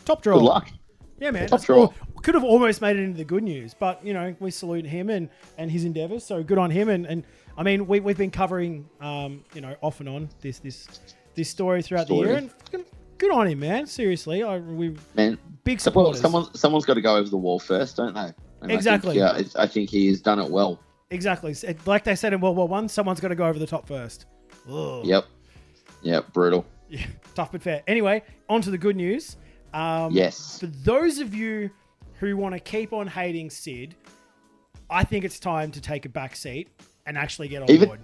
Speaker 1: Top draw.
Speaker 3: good luck.
Speaker 1: Yeah, man.
Speaker 3: Top draw.
Speaker 1: Could have almost made it into the good news. But you know, we salute him and and his endeavors. So good on him. And and I mean, we we've been covering um you know off and on this this this story throughout the year, and good- good on him, man. Seriously, I we
Speaker 3: Man,
Speaker 1: big
Speaker 3: well,
Speaker 1: supporters.
Speaker 3: someone someone's got to go over the wall first, don't they? And
Speaker 1: Exactly.
Speaker 3: I think, yeah, it's- I think he has done it well.
Speaker 1: Exactly. Like they said in World War One, someone's got to go over the top first. Ugh.
Speaker 3: Yep. Yep. Brutal.
Speaker 1: Yeah, tough but fair. Anyway, on to the good news. Um,
Speaker 3: Yes.
Speaker 1: For those of you who want to keep on hating Sid, I think it's time to take a back seat and actually get on
Speaker 3: Even-
Speaker 1: board.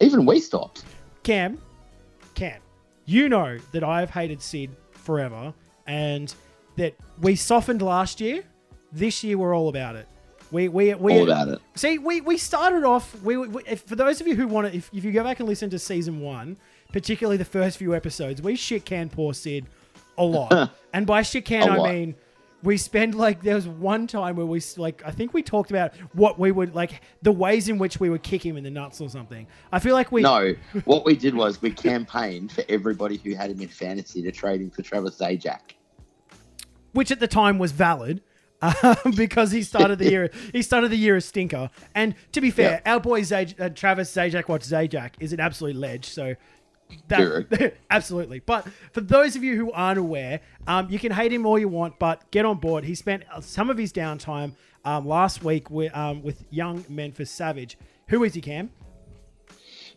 Speaker 3: Even we stopped.
Speaker 1: Cam, Cam, you know that I have hated Sid forever and that we softened last year. This year, we're all about it. We, we, we,
Speaker 3: All about it.
Speaker 1: See, we, we started off. We, we if, for those of you who want to, if, if you go back and listen to season one, particularly the first few episodes, we shit can poor Sid a lot. and by shit can,
Speaker 3: A
Speaker 1: I
Speaker 3: lot.
Speaker 1: mean we spend like there was one time where we like I think we talked about what we would like the ways in which we would kick him in the nuts or something. I feel like we
Speaker 3: No, what we did was we campaigned for everybody who had him in fantasy to trade him for Travis Zajac.
Speaker 1: which at the time was valid um, because he started the year he started the year a stinker. And to be fair, our boy Zaj- uh, Travis Zajac Watch Zajac is an absolute ledge. So that, absolutely. But for those of you who aren't aware, um, you can hate him all you want, but get on board. He spent uh, some of his downtime um, last week with, um, with young Memphis Savage. Who is he, Cam?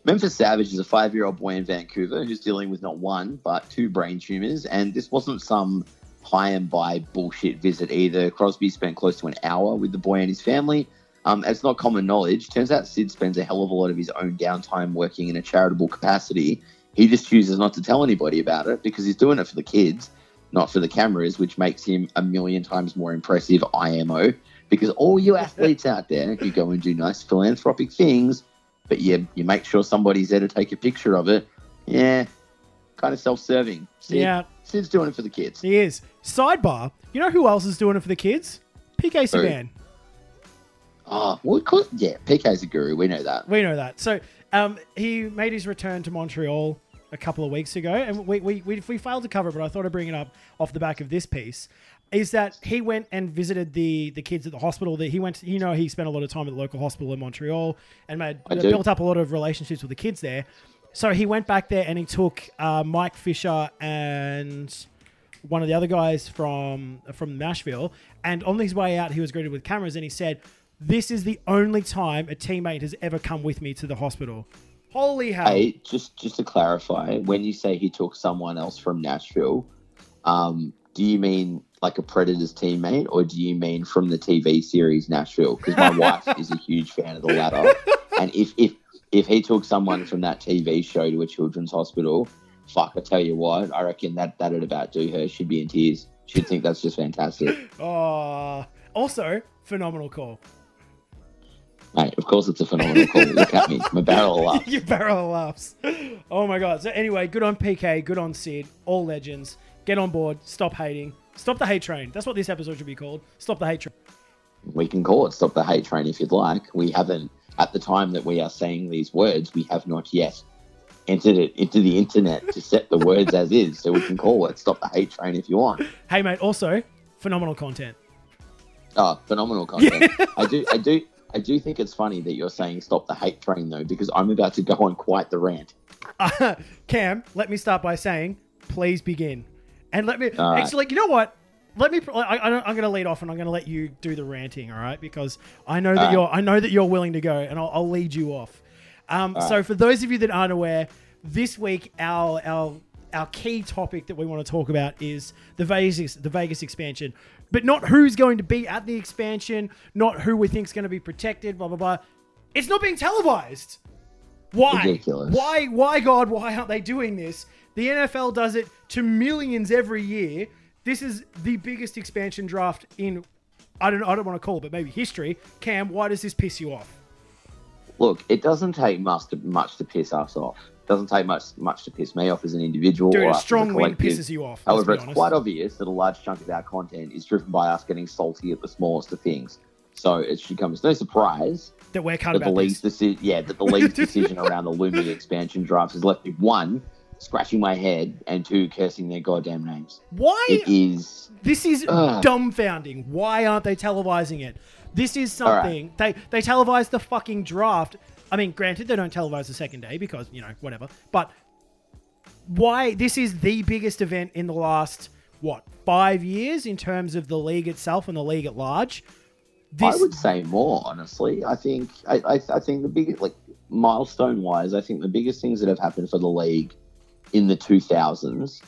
Speaker 3: Memphis Savage is a five year old boy in Vancouver who's dealing with not one, but two brain tumors. And this wasn't some high and by bullshit visit either. Crosby spent close to an hour with the boy and his family. Um, it's not common knowledge. Turns out Sid spends a hell of a lot of his own downtime working in a charitable capacity. He just chooses not to tell anybody about it because he's doing it for the kids, not for the cameras, which makes him a million times more impressive IMO. Because all you athletes out there, you go and do nice philanthropic things, but you you make sure somebody's there to take a picture of it. Yeah, kind of self-serving. Sid,
Speaker 1: Yeah.
Speaker 3: Sid's doing it for the kids.
Speaker 1: He is. Sidebar, you know who else is doing it for the kids? PK Subban.
Speaker 3: Oh, well, cool. yeah, PK's a guru. We know that.
Speaker 1: We know that. So um, he made his return to Montreal a couple of weeks ago, and we, we, we, we failed to cover it, but I thought I'd bring it up off the back of this piece. Is that he went and visited the the kids at the hospital? That he went, to, you know, he spent a lot of time at the local hospital in Montreal and made built up a lot of relationships with the kids there. So he went back there and he took uh, Mike Fisher and one of the other guys from from Nashville, and on his way out, he was greeted with cameras, and he said, "This is the only time a teammate has ever come with me to the hospital." Holy hell!
Speaker 3: Hey, just just to clarify, when you say he took someone else from Nashville, um, do you mean like a Predators teammate, or do you mean from the TV series Nashville? Because my wife is a huge fan of the latter, and if if if he took someone from that TV show to a children's hospital, fuck, I tell you what, I reckon that that'd about do her. She'd be in tears. She'd think that's just fantastic.
Speaker 1: Oh, also phenomenal call.
Speaker 3: Mate, of course it's a phenomenal call. Look at me, my barrel laughs.
Speaker 1: you barrel laughs. Oh my god. So anyway, good on PK, good on Sid, all legends. Get on board. Stop hating. Stop the hate train. That's what this episode should be called. Stop the hate train.
Speaker 3: we can call it stop the hate train if you'd like. We haven't, at the time that we are saying these words, we have not yet entered it into the internet to set the words as is. So we can call it stop the hate train if you want.
Speaker 1: Hey mate. Also, phenomenal content.
Speaker 3: Oh, phenomenal content. I do, I do, I do think it's funny that you're saying stop the hate train though, because I'm about to go on quite the rant.
Speaker 1: Uh, Cam, let me start by saying, please begin, and let me
Speaker 3: All right.
Speaker 1: actually. You know what? Let me. I, I'm going to lead off, and I'm going to let you do the ranting. All right, because I know that
Speaker 3: All
Speaker 1: you're. I know that you're willing to go, and I'll, I'll lead you off. Um, so,
Speaker 3: right.
Speaker 1: for those of you that aren't aware, this week our our our key topic that we want to talk about is the Vegas the Vegas expansion, but not who's going to be at the expansion, not who we think is going to be protected. Blah blah blah. It's not being televised. Why?
Speaker 3: Ridiculous.
Speaker 1: Why? Why, God? Why aren't they doing this? The NFL does it to millions every year. This is the biggest expansion draft in, I don't, I don't want to call it, but maybe history. Cam, why does this piss you off?
Speaker 3: Look, it doesn't take much to, much to piss us off. Doesn't take much much to piss me off as an individual.
Speaker 1: Dude,
Speaker 3: or
Speaker 1: a strong wind pisses you off.
Speaker 3: However, it's quite obvious that a large chunk of our content is driven by us getting salty at the smallest of things. So it should come as no surprise
Speaker 1: that we're cut
Speaker 3: that the
Speaker 1: about
Speaker 3: league's
Speaker 1: this.
Speaker 3: decision, yeah, that the league's decision around the looming expansion drafts has left me one scratching my head, and two, cursing their goddamn names.
Speaker 1: Why?
Speaker 3: It is.
Speaker 1: This is
Speaker 3: Ugh.
Speaker 1: dumbfounding. Why aren't they televising it? This is
Speaker 3: All right.
Speaker 1: something they they televised the fucking draft. I mean, granted, they don't televise the second day because you know whatever. But why? This is the biggest event in the last what five years in terms of the league itself and the league at large. This
Speaker 3: I would say more, honestly. I think I, I, I think the biggest like milestone wise, I think the biggest things that have happened for the league in the two thousands.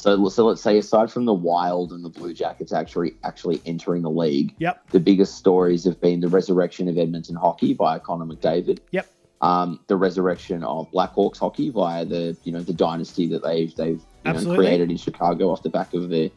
Speaker 3: So so let's say aside from the Wild and the Blue Jackets actually actually entering the league,
Speaker 1: Yep.
Speaker 3: the biggest stories have been the resurrection of Edmonton hockey by Connor McDavid.
Speaker 1: Yep.
Speaker 3: Um, the resurrection of Blackhawks hockey via the you know the dynasty that they've they've you know, created in Chicago off the back of the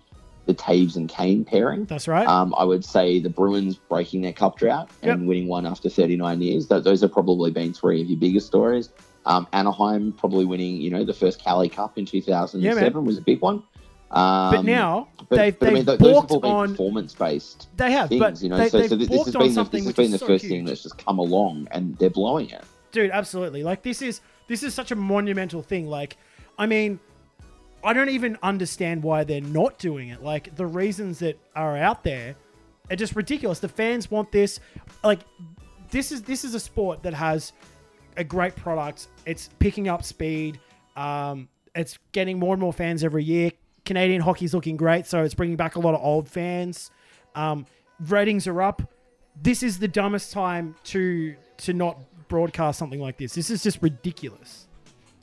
Speaker 3: the Toews and Kane pairing.
Speaker 1: That's right.
Speaker 3: Um, I would say the Bruins breaking their cup drought and
Speaker 1: Yep.
Speaker 3: winning one after 39 years. Th- those have probably been three of your biggest stories. Um, Anaheim probably winning, you know, the first Cali Cup in 2007 was a big one. Um,
Speaker 1: but now
Speaker 3: but,
Speaker 1: they've,
Speaker 3: but I
Speaker 1: they've
Speaker 3: mean, those have all been
Speaker 1: on.
Speaker 3: performance based
Speaker 1: They have,
Speaker 3: things,
Speaker 1: but
Speaker 3: you know.
Speaker 1: they,
Speaker 3: so, so this, has been the, this has been the
Speaker 1: so
Speaker 3: first
Speaker 1: huge.
Speaker 3: thing that's just come along, and they're blowing it.
Speaker 1: dude absolutely like this is this is such a monumental thing like i mean i don't even understand why they're not doing it like the reasons that are out there are just ridiculous the fans want this like this is this is a sport that has a great product it's picking up speed um it's getting more and more fans every year canadian hockey's looking great so it's bringing back a lot of old fans um ratings are up this is the dumbest time to to not broadcast something like this. This is just ridiculous.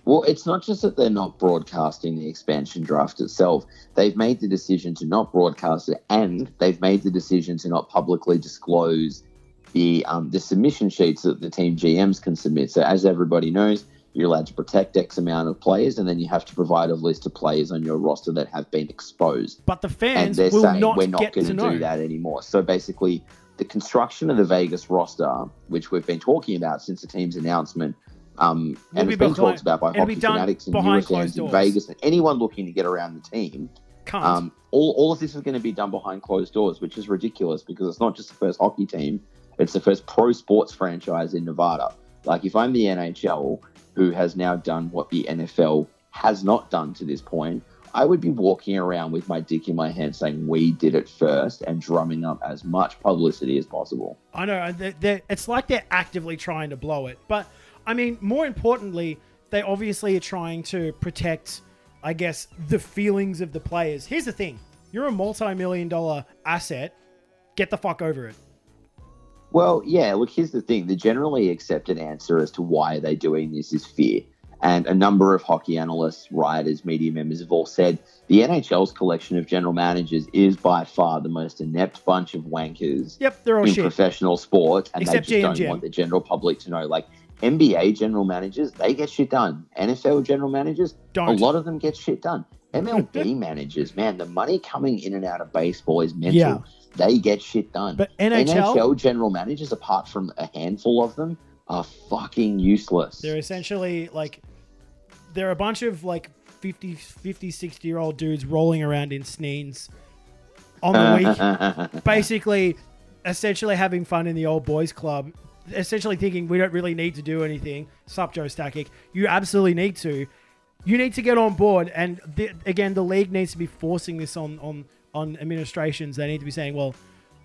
Speaker 3: Well, it's not just that they're not broadcasting the expansion draft itself. They've made the decision to not broadcast it, and they've made the decision to not publicly disclose the um, the submission sheets that the team GMs can submit. So, as everybody knows, you're allowed to protect X amount of players, and then you have to provide a list of players on your roster that have been exposed.
Speaker 1: But the fans And
Speaker 3: they're
Speaker 1: will
Speaker 3: saying
Speaker 1: not
Speaker 3: we're not going
Speaker 1: to
Speaker 3: do that anymore. So basically, the construction of the Vegas roster, which we've been talking about since the team's announcement, um, and
Speaker 1: be
Speaker 3: it's been talked about by hockey fanatics and Eurofans in. Vegas, and anyone looking to get around the team. Um, all, all of this is going to be done behind closed doors, which is ridiculous because it's not just the first hockey team; it's the first pro sports franchise in Nevada. Like, if I'm the NHL, who has now done what the NFL has not done to this point, I would be walking around with my dick in my hand saying, We did it first, and drumming up as much publicity as possible.
Speaker 1: I know. they're, they're, it's like they're actively trying to blow it. But I mean, more importantly, they obviously are trying to protect, I guess, the feelings of the players. Here's the thing: you're a multi-million dollar asset. Get the fuck over it.
Speaker 3: Well, yeah, look, here's the thing. The generally accepted answer as to why they're doing this is fear. And a number of hockey analysts, writers, media members have all said the NHL's collection of general managers is by far the most inept bunch of wankers
Speaker 1: Yep, they're all
Speaker 3: in
Speaker 1: shit.
Speaker 3: professional sport, and
Speaker 1: Except
Speaker 3: they just
Speaker 1: GMGM.
Speaker 3: don't want the general public to know. Like NBA general managers, they get shit done. NFL general managers,
Speaker 1: Don't.
Speaker 3: a lot of them get shit done. MLB managers, man, the money coming in and out of baseball is mental.
Speaker 1: Yeah.
Speaker 3: They get shit done.
Speaker 1: But NHL,
Speaker 3: NHL general managers, apart from a handful of them, are fucking useless.
Speaker 1: they're essentially like they're a bunch of like 50, 50 60 year old dudes rolling around in sneens on the week. basically essentially having fun in the old boys club essentially thinking we don't really need to do anything sup joe Sakic you absolutely need to you need to get on board and th- again the league needs to be forcing this on on on administrations they need to be saying well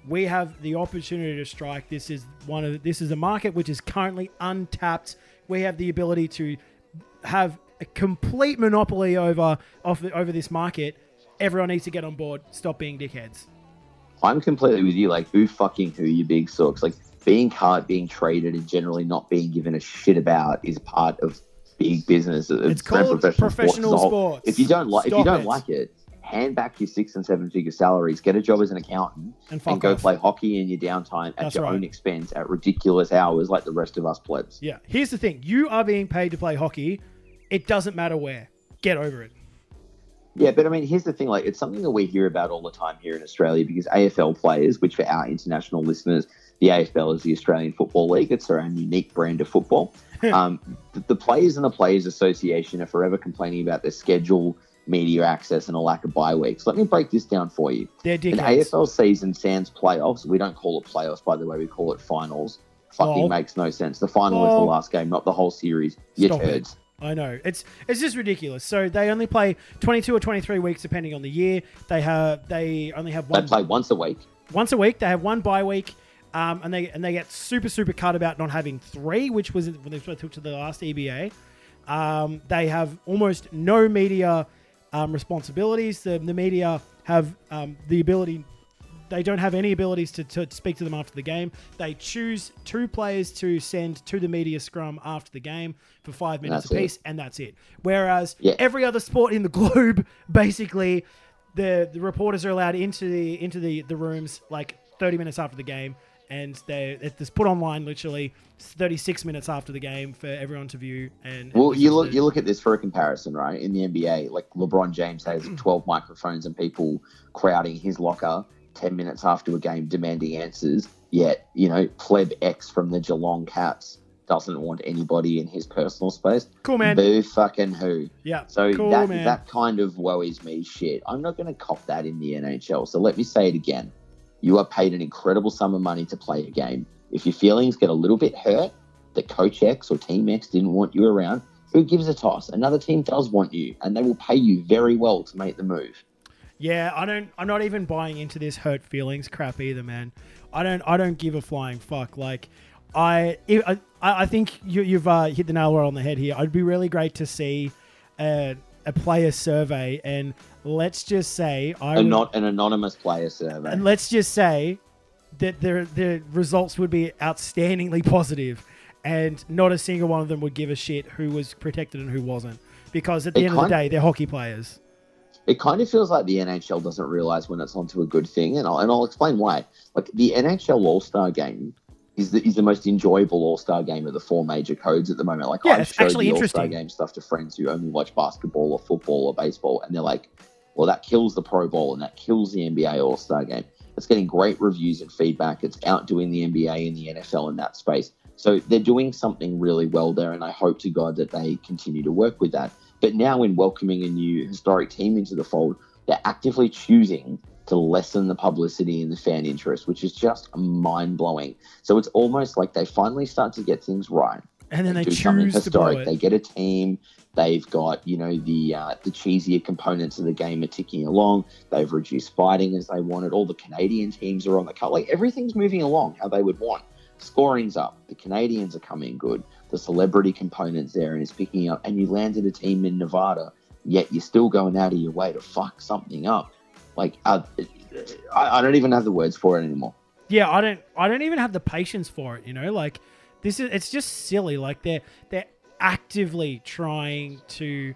Speaker 1: we have the opportunity to strike this is one of the, this is a market which is currently untapped we have the ability to have a complete monopoly over the, over this market everyone needs to get on board stop being dickheads
Speaker 3: I'm completely with you. Like, who fucking who, you big socks? Like, being cut, being traded, and generally not being given a shit about is part of big business.
Speaker 1: It's called professional
Speaker 3: a whole.
Speaker 1: sports.
Speaker 3: If you don't like, if you don't
Speaker 1: it.
Speaker 3: like it, hand back your six and seven figure salaries, get a job as an accountant,
Speaker 1: and
Speaker 3: and go
Speaker 1: off.
Speaker 3: play hockey in your downtime at
Speaker 1: That's
Speaker 3: your
Speaker 1: right.
Speaker 3: own expense at ridiculous hours, like the rest of us plebs.
Speaker 1: Yeah. Here's the thing: you are being paid to play hockey. It doesn't matter where. Get over it.
Speaker 3: Yeah, but I mean, here's the thing: like, it's something that we hear about all the time here in Australia because AFL players, which for our international listeners, the AFL is the Australian Football League. It's their own unique brand of football. um, the, the players and the Players Association are forever complaining about their schedule, media access, and a lack of bye weeks. Let me break this down for you.
Speaker 1: They're
Speaker 3: An. AFL season sans playoffs. We don't call it playoffs, by the way. We call it finals. Fucking makes no sense. The final is the last game, not the whole series. You
Speaker 1: Stop it.
Speaker 3: turds.
Speaker 1: I know it's it's just ridiculous. So they only play 22 or 23 weeks depending on the year. They have they only have
Speaker 3: They play once a week.
Speaker 1: once a week. They have one bye week, um, and they and they get super super cut about not having three, which was when they took to the last EBA. Um, they have almost no media um, responsibilities. The, the media have um, the ability. They don't have any abilities to, to speak to them after the game. They choose two players to send to the media scrum after the game for five minutes apiece, and that's it. Whereas
Speaker 3: Yeah.
Speaker 1: every other sport in the globe, basically, the the reporters are allowed into the into the, the rooms like 30 minutes after the game and they it's put online literally 36 minutes after the game for everyone to view and
Speaker 3: Well, you look
Speaker 1: to.
Speaker 3: you look at this for a comparison, right? In the NBA, like LeBron James has
Speaker 1: Mm.
Speaker 3: 12 microphones and people crowding his locker 10 minutes after a game demanding answers. Yet, you know, pleb X from the Geelong Cats doesn't want anybody in his personal space.
Speaker 1: cool man
Speaker 3: Boo fucking who.
Speaker 1: yeah
Speaker 3: So
Speaker 1: cool
Speaker 3: that
Speaker 1: man
Speaker 3: that kind of worries me shit. I'm not going to cop that in the NHL. So let me say it again. You are paid an incredible sum of money to play a game. If your feelings get a little bit hurt that Coach X or Team X didn't want you around, who gives a toss? Another team does want you, and they will pay you very well to make the move.
Speaker 1: yeah i don't i'm not even buying into this hurt feelings crap either man i don't i don't give a flying fuck like i i i think you, you've uh, hit the nail right on the head here it'd be really great to see a, a player survey and let's just say i would-
Speaker 3: not an anonymous player survey.
Speaker 1: And let's just say that the the results would be outstandingly positive, and not a single one of them would give a shit who was protected and who wasn't, because at the
Speaker 3: It
Speaker 1: end of the day, they're hockey players.
Speaker 3: it kind of feels like the NHL doesn't realize when it's onto a good thing, and I'll, and I'll explain why. Like the NHL All Star Game is the, is the most enjoyable All Star game of the four major codes at the moment. Like
Speaker 1: Yeah,
Speaker 3: I've showed the All Star game stuff to friends who only watch basketball or football or baseball, and they're like, "Well, that kills the Pro Bowl and that kills the NBA All Star game." It's getting great reviews and feedback. It's outdoing the NBA and the NFL in that space. So they're doing something really well there, and I hope to God that they continue to work with that. But now, in welcoming a new historic team into the fold, they're actively choosing to lessen the publicity and the fan interest, which is just mind blowing. So it's almost like they finally start to get things right.
Speaker 1: And then they
Speaker 3: do something historic. They get a team. They've got you know the uh, the cheesier components of the game are ticking along. They've reduced fighting as they wanted. All the Canadian teams are on the cut. Like everything's moving along how they would want. Scoring's up. The Canadians are coming good. The celebrity components there and it's picking up. And you landed a team in Nevada, yet you're still going out of your way to fuck something up. Like I, I don't even have the words for it anymore.
Speaker 1: yeah, I don't I don't even have the patience for it. You know, like this is it's just silly. Like they're they're actively trying to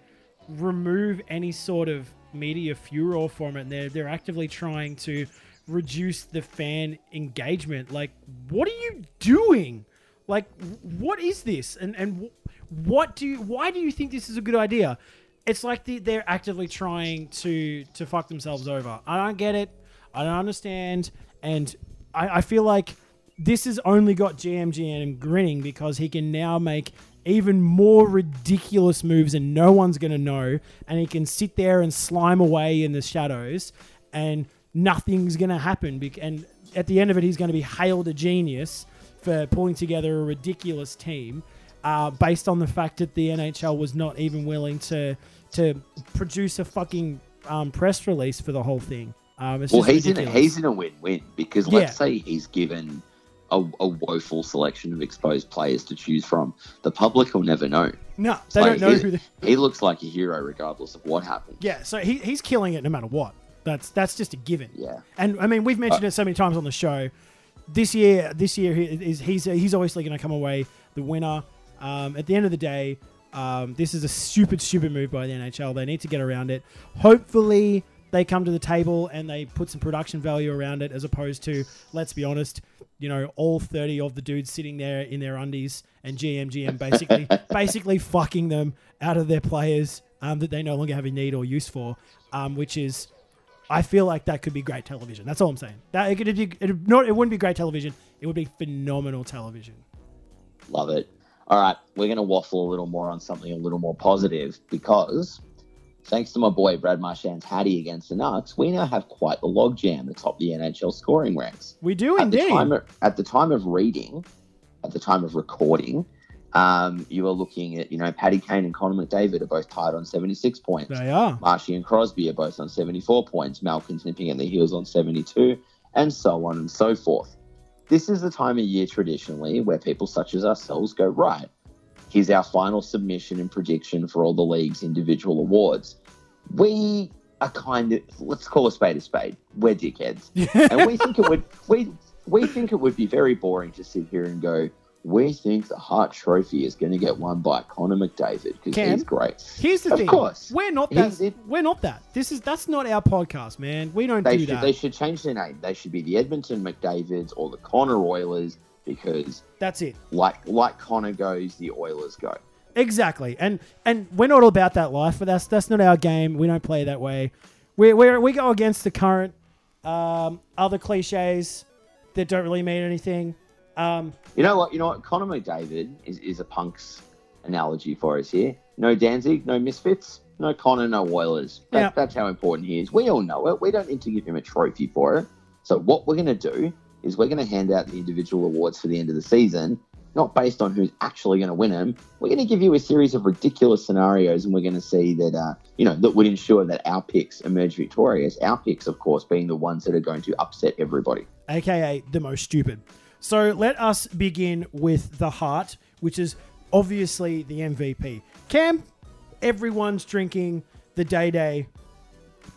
Speaker 1: remove any sort of media furor from it. And they're they're actively trying to reduce the fan engagement. Like, what are you doing? Like, what is this? And and what do you? Why do you think this is a good idea? It's like the, they're actively trying to to fuck themselves over. I don't get it. I don't understand. And I, I feel like this has only got GMGM grinning because he can now make even more ridiculous moves and no one's going to know. And he can sit there and slime away in the shadows and nothing's going to happen. And at the end of it, he's going to be hailed a genius for pulling together a ridiculous team uh, based on the fact that the NHL was not even willing to to produce a fucking um, press release for the whole thing. Um,
Speaker 3: Well, he's in a, he's in a win-win because let's
Speaker 1: Yeah.
Speaker 3: say he's given a, a woeful selection of exposed players to choose from. The public will never know.
Speaker 1: no, they
Speaker 3: like
Speaker 1: don't know who. They,
Speaker 3: He looks like a hero regardless of what happens.
Speaker 1: yeah, so he, he's killing it no matter what. That's that's just a given.
Speaker 3: Yeah.
Speaker 1: And I mean, we've mentioned it so many times on the show. This year, this year he is he's he's obviously going to come away the winner. Um, at the end of the day, um, this is a stupid, stupid move by the NHL. They need to get around it. Hopefully, they come to the table and they put some production value around it, as opposed to, let's be honest, you know, all thirty of the dudes sitting there in their undies and GMGM basically basically fucking them out of their players um, that they no longer have a need or use for, um, which is I feel like that could be great television. That's all I'm saying. That it could be it not it wouldn't be great television. It would be phenomenal television.
Speaker 3: Love it. All right, we're going to waffle a little more on something a little more positive because thanks to my boy Brad Marchand's Hattie against the Nucks, we now have quite the logjam atop the NHL scoring ranks.
Speaker 1: We do
Speaker 3: At the,
Speaker 1: indeed.
Speaker 3: time of, at the time of reading, at the time of recording, Um, you are looking at, you know, Paddy Kane and Connor McDavid are both tied on 76 points.
Speaker 1: They are.
Speaker 3: Marshy and Crosby are both on 74 points. Malkin's nipping at the heels on 72, and so on and so forth. This is the time of year traditionally where people such as ourselves go, right, here's our final submission and prediction for all the league's individual awards. We are kind of, let's call a spade a spade. We're dickheads. and we think it would, we, we think it would be very boring to sit here and go, we think the Hart Trophy is going to get won by Connor McDavid because he's great.
Speaker 1: Here's the
Speaker 3: Of
Speaker 1: thing.
Speaker 3: course.
Speaker 1: We're not that.
Speaker 3: it-
Speaker 1: We're not that. This is that's not our podcast, man. We don't
Speaker 3: They
Speaker 1: do
Speaker 3: should
Speaker 1: that.
Speaker 3: they should change their name. They should be the Edmonton McDavids or the Connor Oilers because
Speaker 1: that's it.
Speaker 3: like like Connor goes, the Oilers go.
Speaker 1: Exactly. And and we're not all about that life, but that's that's not our game. We don't play that way. We we we go against the current um, other cliches that don't really mean anything. Um,
Speaker 3: You know what? You know what? Connor McDavid is, is a punk's analogy for us here. No Danzig, no Misfits, no Connor, no Oilers. That,
Speaker 1: Yeah.
Speaker 3: That's how important he is. We all know it. We don't need to give him a trophy for it. So what we're going to do is we're going to hand out the individual awards for the end of the season, not based on who's actually going to win them. We're going to give you a series of ridiculous scenarios, and we're going to see that uh, you know that would ensure that our picks emerge victorious. Our picks, of course, being the ones that are going to upset everybody.
Speaker 1: aka the most stupid. So let us begin with the Hart, which is obviously the MVP. Cam, everyone's drinking the Day Day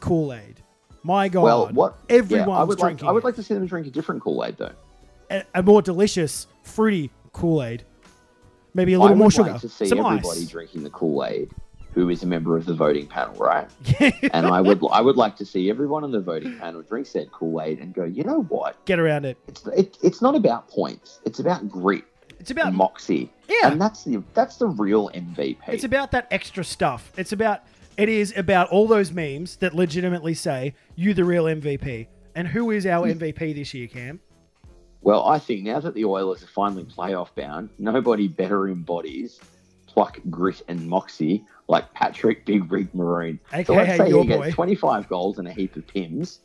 Speaker 1: Kool Aid. My God,
Speaker 3: well, what?
Speaker 1: everyone's
Speaker 3: yeah, I would like.
Speaker 1: drinking.
Speaker 3: I would like to see them drink a different Kool Aid, though.
Speaker 1: a, a more delicious, fruity Kool Aid. Maybe a little
Speaker 3: I
Speaker 1: more sugar,
Speaker 3: like to see
Speaker 1: some
Speaker 3: everybody
Speaker 1: ice.
Speaker 3: drinking the Kool Aid, who is a member of the voting panel, right? and I would, I would like to see everyone on the voting panel drink said Kool Aid and go, you know what?
Speaker 1: Get around it.
Speaker 3: It's it, it's not about points. It's about grit
Speaker 1: It's about
Speaker 3: moxie.
Speaker 1: Yeah.
Speaker 3: and that's the that's the real MVP.
Speaker 1: It's about that extra stuff. It's about it is about all those memes that legitimately say you the real MVP. And who is our.
Speaker 3: Mm.
Speaker 1: MVP this year, Cam?
Speaker 3: Well, I think now that the Oilers are finally playoff bound, nobody better embodies pluck, grit, and moxie like Patrick Big Rig Maroon. so let's say he
Speaker 1: boy.
Speaker 3: gets 25 goals and a heap of pims,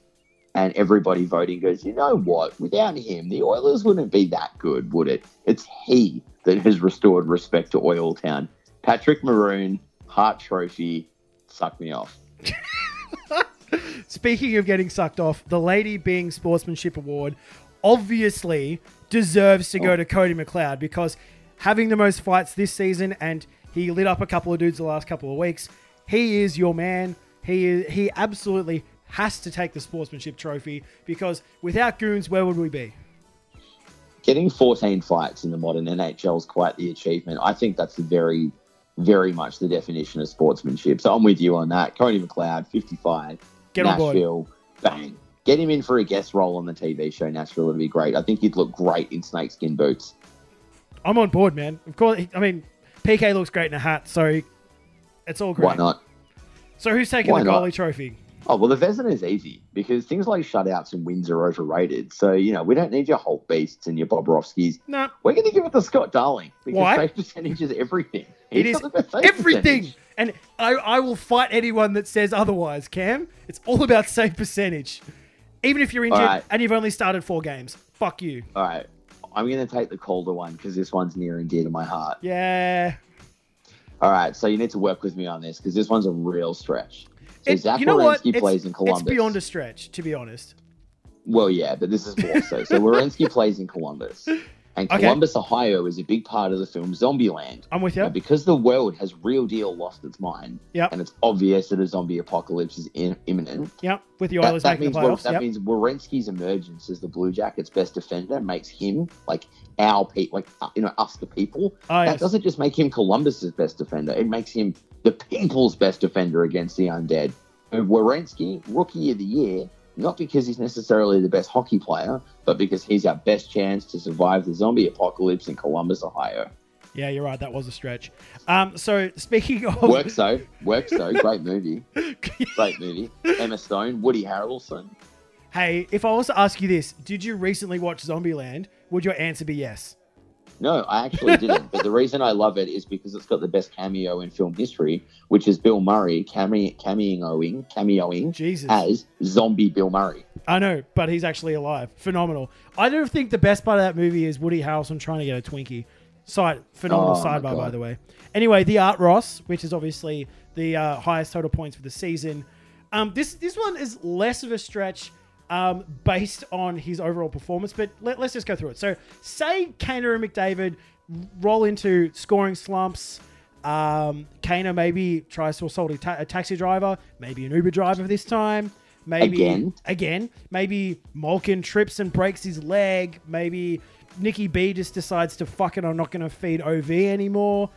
Speaker 3: and everybody voting goes, you know what? Without him, the Oilers wouldn't be that good, would it? It's he that has restored respect to Oil Town. Patrick Maroon, Hart Trophy, suck me off.
Speaker 1: Speaking of getting sucked off, the Lady Byng Sportsmanship Award obviously deserves to go
Speaker 3: Oh.
Speaker 1: to Cody McLeod because having the most fights this season and he lit up a couple of dudes the last couple of weeks. He is your man. He is, he absolutely has to take the sportsmanship trophy because without goons, where would we be?
Speaker 3: getting 14 fights in the modern NHL is quite the achievement. I think that's very, very much the definition of sportsmanship. So I'm with you on that. Cody McLeod, 55.
Speaker 1: Get.
Speaker 3: Nashville, bang. Get him in for a guest role on the TV show Nashville. It'd be great. I think he'd look great in snakeskin boots.
Speaker 1: I'm on board, man. Of course, I mean PK looks great in a hat, so it's all great.
Speaker 3: Why not?
Speaker 1: So who's taking
Speaker 3: Why
Speaker 1: the
Speaker 3: not?
Speaker 1: goalie trophy?
Speaker 3: Oh, well, the Vezina is easy because things like shutouts and wins are overrated. So, you know, we don't need your Holtbys and your Bobrovskis.
Speaker 1: No,
Speaker 3: We're going to give it to Scott Darling because
Speaker 1: Why?
Speaker 3: safe percentage is everything.
Speaker 1: it
Speaker 3: He's
Speaker 1: is
Speaker 3: best save
Speaker 1: everything,
Speaker 3: percentage.
Speaker 1: and I, I will fight anyone that says otherwise. Cam, it's all about save percentage. Even if you're injured
Speaker 3: right.
Speaker 1: and you've only started four games, fuck you.
Speaker 3: All right. I'm going to take the Calder one because this one's near and dear to my heart.
Speaker 1: Yeah,
Speaker 3: All right. So you need to work with me on this because this one's a real stretch. So
Speaker 1: It-
Speaker 3: Zach
Speaker 1: you know what?
Speaker 3: Werenski
Speaker 1: It's,
Speaker 3: plays in Columbus.
Speaker 1: it's beyond a stretch, to be honest.
Speaker 3: Well, yeah, but this is more so. So Werenski plays in Columbus. And
Speaker 1: Okay.
Speaker 3: Columbus, Ohio is a big part of the film Zombieland.
Speaker 1: I'm with you.
Speaker 3: Now, because the world has real deal lost its mind,
Speaker 1: Yep.
Speaker 3: and it's obvious that a zombie apocalypse is in, imminent,
Speaker 1: Yep, with the
Speaker 3: that,
Speaker 1: Oilers
Speaker 3: that
Speaker 1: making
Speaker 3: means
Speaker 1: the playoffs.
Speaker 3: that
Speaker 1: Yep.
Speaker 3: means Werenski's emergence as the Blue Jackets' best defender makes him like our people, like uh, you know us, the people.
Speaker 1: Oh,
Speaker 3: that
Speaker 1: yes.
Speaker 3: doesn't just make him Columbus's best defender; it makes him the people's best defender against the undead. And Werenski, rookie of the year, not because he's necessarily the best hockey player, but because he's our best chance to survive the zombie apocalypse in Columbus, Ohio.
Speaker 1: Yeah, you're right. That was a stretch. Um, so speaking of
Speaker 3: Works so, works so, Great movie, great movie. Emma Stone, Woody Harrelson.
Speaker 1: hey, if I was to ask you this, did you recently watch Zombieland? Would your answer be yes?
Speaker 3: No, I actually didn't. but the reason I love it is because it's got the best cameo in film history, which is Bill Murray came- cameoing, cameoing
Speaker 1: Jesus.
Speaker 3: as zombie Bill Murray.
Speaker 1: I know, but he's actually alive. Phenomenal. I don't think the best part of that movie is Woody Harrelson trying to get a Twinkie. Side phenomenal
Speaker 3: Oh,
Speaker 1: sidebar, by the way. Anyway, the Art Ross, which is obviously the uh, highest total points for the season. Um, this this one is less of a stretch um, based on his overall performance, but let, us just go through it. So, say Kane and McDavid roll into scoring slumps. Um, Kane maybe tries to assault a, ta- a taxi driver, maybe an Uber driver this time. Maybe
Speaker 3: Again?
Speaker 1: again. Maybe Malkin trips and breaks his leg. Maybe Nikki B just decides to fuck it. I'm not going to feed OV anymore.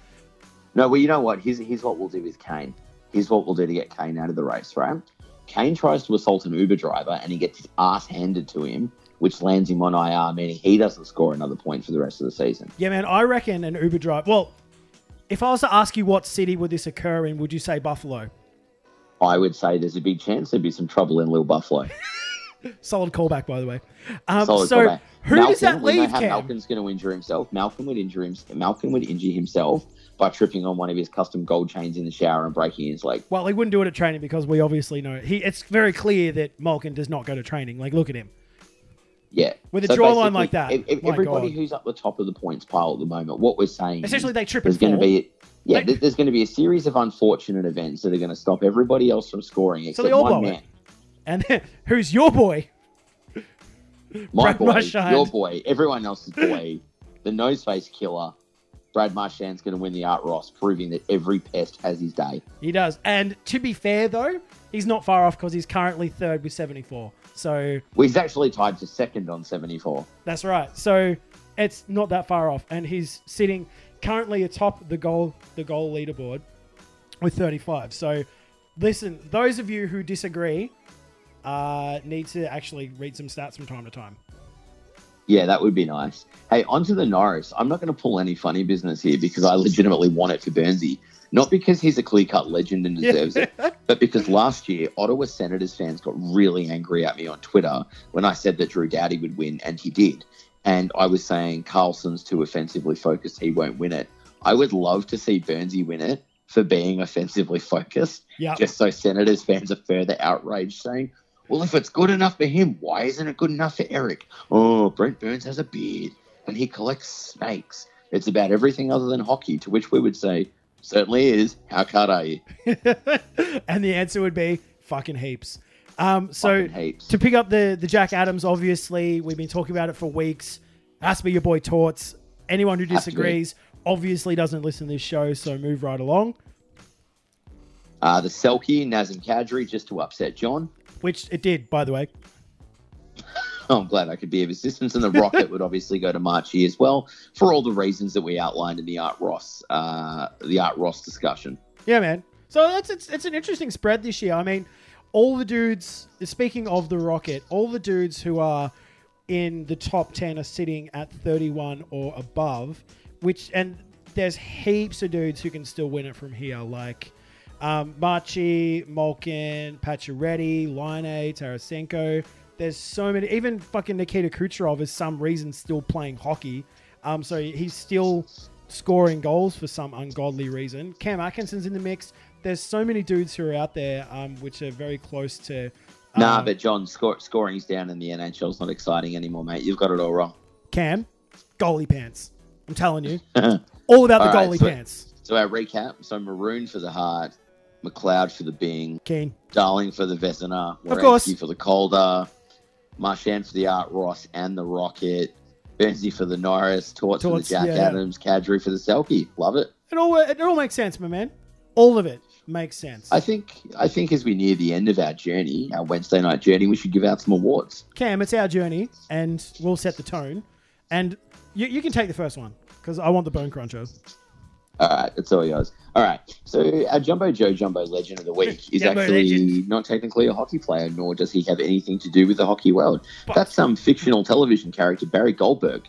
Speaker 3: No, well, you know what? Here's, here's what we'll do with Kane. Here's what we'll do to get Kane out of the race, right? Kane tries to assault an Uber driver and he gets his ass handed to him, which lands him on IR, meaning he doesn't score another point for the rest of the season.
Speaker 1: Yeah, man. I reckon an Uber driver. Well, if I was to ask you what city would this occur in, would you say Buffalo?
Speaker 3: I would say there's a big chance there'd be some trouble in Little Buffalo.
Speaker 1: Solid callback, by the way. Um,
Speaker 3: Solid
Speaker 1: so
Speaker 3: callback.
Speaker 1: who
Speaker 3: Malkin,
Speaker 1: does that
Speaker 3: we know
Speaker 1: leave,
Speaker 3: how Malkin's going to injure himself. Malkin would injure him. Malkin would injure himself by tripping on one of his custom gold chains in the shower and breaking his leg.
Speaker 1: Well, he wouldn't do it at training because we obviously know he. It's very clear that Malkin does not go to training. Like, look at him.
Speaker 3: Yeah.
Speaker 1: With a
Speaker 3: So
Speaker 1: jawline like that,
Speaker 3: if- if everybody
Speaker 1: God.
Speaker 3: who's up the top of the points pile at the moment, what we're saying
Speaker 1: Essentially,
Speaker 3: is
Speaker 1: they trip
Speaker 3: there's going to be yeah,
Speaker 1: They-
Speaker 3: there- there's going to be a series of unfortunate events that are going to stop everybody else from scoring
Speaker 1: So
Speaker 3: except
Speaker 1: they all
Speaker 3: one
Speaker 1: it.
Speaker 3: man.
Speaker 1: And then, who's your boy?
Speaker 3: My
Speaker 1: Brad
Speaker 3: boy, your boy, everyone else's boy, the nose face killer. Brad Marchand's going to win the Art Ross, proving that every pest has his day.
Speaker 1: He does. And to be fair, though, he's not far off because he's currently third with 74. So
Speaker 3: Well, he's actually tied for second on 74.
Speaker 1: that's right. So it's not that far off, and he's sitting currently atop the goal the goal leaderboard with 35. So listen, those of you who disagree uh, need to actually read some stats from time to time.
Speaker 3: Yeah, that would be nice. Hey, onto the Norris. I'm not going to pull any funny business here because I legitimately want it for Burnsy. Not because he's a clear cut legend and deserves it, but because last year Ottawa Senators fans got really angry at me on Twitter when I said that Drew Doughty would win, and he did. And I was saying Karlsson's too offensively focused, he won't win it. I would love to see Burnsy win it for being offensively focused,
Speaker 1: Yeah.
Speaker 3: just so Senators fans are further outraged, saying, well, if it's good enough for him, why isn't it good enough for Erik? Oh, Brent Burns has a beard and he collects snakes. It's about everything other than hockey, to which we would say, certainly is. How card are you?
Speaker 1: and the answer would be fucking heaps. Um, so
Speaker 3: Fucking heaps.
Speaker 1: to pick up the the Jack Adams, obviously we've been talking about it for weeks. Has to be your boy Torts. Anyone who
Speaker 3: Has to be.
Speaker 1: disagrees obviously doesn't listen to this show, so move right along.
Speaker 3: Uh, the Selke, Nazem Kadri, just to upset John.
Speaker 1: Which it did, by the way.
Speaker 3: Oh, I'm glad I could be of assistance. And the Rocket would obviously go to Marchie as well for all the reasons that we outlined in the Art Ross, uh, the Art Ross discussion.
Speaker 1: Yeah, man. So that's it's, it's an interesting spread this year. I mean, all the dudes. Speaking of the Rocket, all the dudes who are in the top ten are sitting at thirty-one or above. Which and there's heaps of dudes who can still win it from here, like um, Marchi, Malkin, Pacioretty, Laine, Tarasenko. There's so many. Even fucking Nikita Kucherov is some reason still playing hockey. Um, so he's still scoring goals for some ungodly reason. Cam Atkinson's in the mix. There's so many dudes who are out there, um, which are very close to.
Speaker 3: Nah,
Speaker 1: um,
Speaker 3: but John, score, scoring's down in the NHL's not exciting anymore, mate. You've got it all wrong.
Speaker 1: Cam, goalie pants. I'm telling you, all about the
Speaker 3: All right,
Speaker 1: goalie
Speaker 3: so-
Speaker 1: pants.
Speaker 3: So our recap: so Maroon for the Hart, McLeod for the Byng,
Speaker 1: Keen.
Speaker 3: Darling for the Vezina,
Speaker 1: Of course.
Speaker 3: For the Calder, Marchand for the Art Ross and the Rocket, Burnsy for the Norris, Torts, for the Jack
Speaker 1: yeah, yeah.
Speaker 3: Adams, Kadri for the Selke. Love it.
Speaker 1: It all it all makes sense, my man. All of it makes sense.
Speaker 3: I think I think as we near the end of our journey, our Wednesday night journey, we should give out some awards.
Speaker 1: Cam, it's our journey, and we'll set the tone. And you, you can take the first one because I want the bone cruncher.
Speaker 3: All right, it's all yours. All right, so our Jumbo Joe Jumbo Legend of the Week is
Speaker 1: Jumbo
Speaker 3: actually
Speaker 1: legend.
Speaker 3: not technically a hockey player, nor does he have anything to do with the hockey world. That's some fictional television character, Barry Goldberg,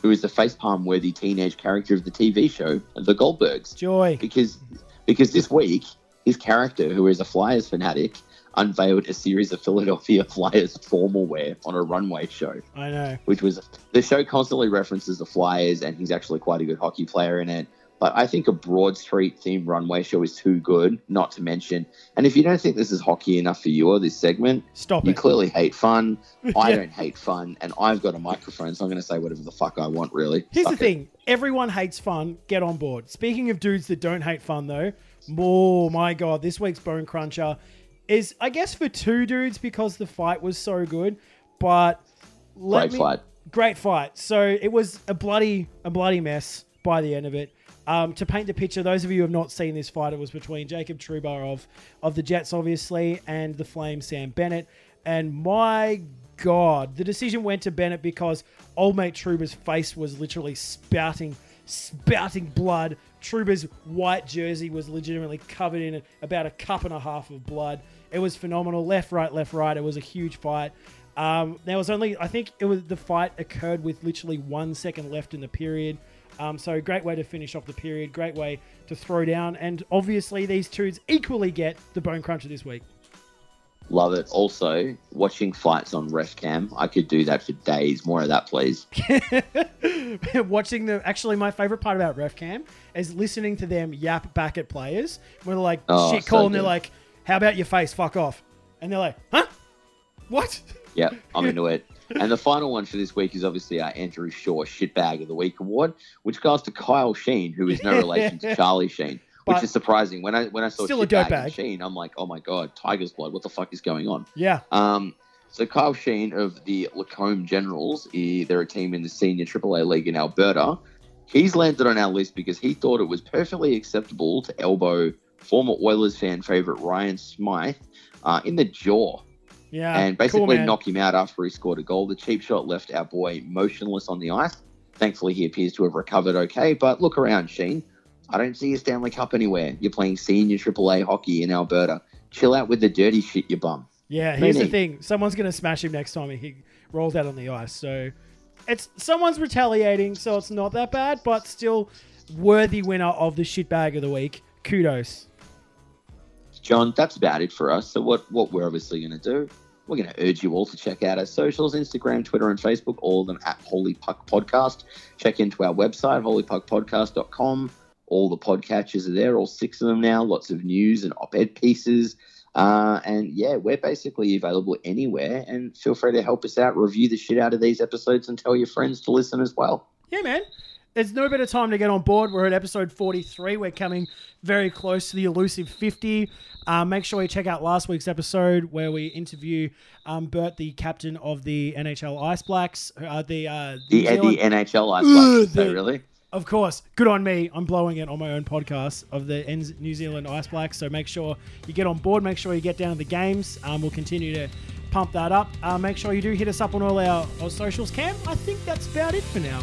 Speaker 3: who is the facepalm worthy teenage character of the TV show The Goldbergs.
Speaker 1: Joy.
Speaker 3: because because this week his character, who is a Flyers fanatic, unveiled a series of Philadelphia Flyers formal wear on a runway show,
Speaker 1: I know.
Speaker 3: which was the show constantly references the Flyers, and he's actually quite a good hockey player in it. Like I think a Broad Street themed runway show is too good not to mention. And if you don't think this is hockey enough for you or this segment,
Speaker 1: Stop
Speaker 3: you
Speaker 1: it.
Speaker 3: clearly hate fun. I
Speaker 1: Yeah.
Speaker 3: don't hate fun, and I've got a microphone, so I'm going to say whatever the fuck I want. Really.
Speaker 1: Here's
Speaker 3: Fuck
Speaker 1: the
Speaker 3: it.
Speaker 1: thing: everyone hates fun. Get on board. Speaking of dudes that don't hate fun, though, oh my god, this week's Bone Cruncher is, I guess, for two dudes because the fight was so good. But let
Speaker 3: Great
Speaker 1: me-
Speaker 3: fight.
Speaker 1: great fight. So it was a bloody, a bloody mess by the end of it. Um, to paint the picture, those of you who have not seen this fight, it was between Jacob Trouba of of the Jets, obviously, and the Flame Sam Bennett. And my God, the decision went to Bennett because old mate Trouba's face was literally spouting, spouting blood. Trouba's white jersey was legitimately covered in about a cup and a half of blood. It was phenomenal. Left, right, left, right. It was a huge fight. Um, there was only, I think it was the fight occurred with literally one second left in the period. Um, so great way to finish off the period. Great way to throw down. And obviously these twos equally get the bone cruncher this week.
Speaker 3: Love it. Also, watching fights on ref cam, I could do that for days. More of that, please.
Speaker 1: Watching the actually my favorite part about ref cam is listening to them yap back at players when they're like
Speaker 3: Oh,
Speaker 1: shit
Speaker 3: so
Speaker 1: call and they're like, How about your face? Fuck off. And they're like, Huh? What?
Speaker 3: Yeah, I'm into it. And the final one for this week is obviously our Andrew Shaw Shitbag of the Week award, which goes to Kyle Sheen, who is no relation to Charlie Sheen, which
Speaker 1: But-
Speaker 3: is surprising. When I when I saw
Speaker 1: Still a
Speaker 3: Shitbag and Sheen, I'm like, oh my god, Tiger's blood. What the fuck is going on?
Speaker 1: Yeah.
Speaker 3: Um, so Kyle Sheen of the Lacombe Generals, he, they're a team in the senior AAA league in Alberta. He's landed on our list because he thought it was perfectly acceptable to elbow former Oilers fan favorite Ryan Smyth uh, in the jaw
Speaker 1: Yeah.
Speaker 3: and basically
Speaker 1: man.
Speaker 3: knock him out after he scored a goal. The cheap shot left our boy motionless on the ice. Thankfully, he appears to have recovered okay. But look around, Sheen. I don't see a Stanley Cup anywhere. You're playing senior AAA hockey in Alberta. Chill out with the dirty shit, you bum.
Speaker 1: Yeah, here's the thing: someone's gonna smash him next time he rolls out on the ice. So it's someone's retaliating, so it's not that bad, but still worthy winner of the shitbag of the week. Kudos.
Speaker 3: John, that's about it for us. So what what we're obviously going to do, we're going to urge you all to check out our socials, Instagram, Twitter, and Facebook, all of them at Holy Puck Podcast. Check into our website, holypuckpodcast.com. All the podcatchers are there, all six of them now. Lots of news and op-ed pieces. Uh, and yeah, we're basically available anywhere. And feel free to help us out, review the shit out of these episodes, and tell your friends to listen as well.
Speaker 1: Yeah, man. There's no better time to get on board. We're at episode 43. We're coming very close to the elusive 50. Uh, make sure you check out last week's episode where we interview um, Bert, the captain of the NHL Ice Blacks. Uh, the, uh,
Speaker 3: The, the
Speaker 1: Zealand-
Speaker 3: NHL Ice Blacks, so
Speaker 1: the-
Speaker 3: really?
Speaker 1: Of course, good on me. I'm blowing it on my own podcast of the New Zealand Ice Blacks. So make sure you get on board. Make sure you get down to the games. Um, we'll continue to pump that up. Uh, make sure you do hit us up on all our, our socials, Cam. I think that's about it for now.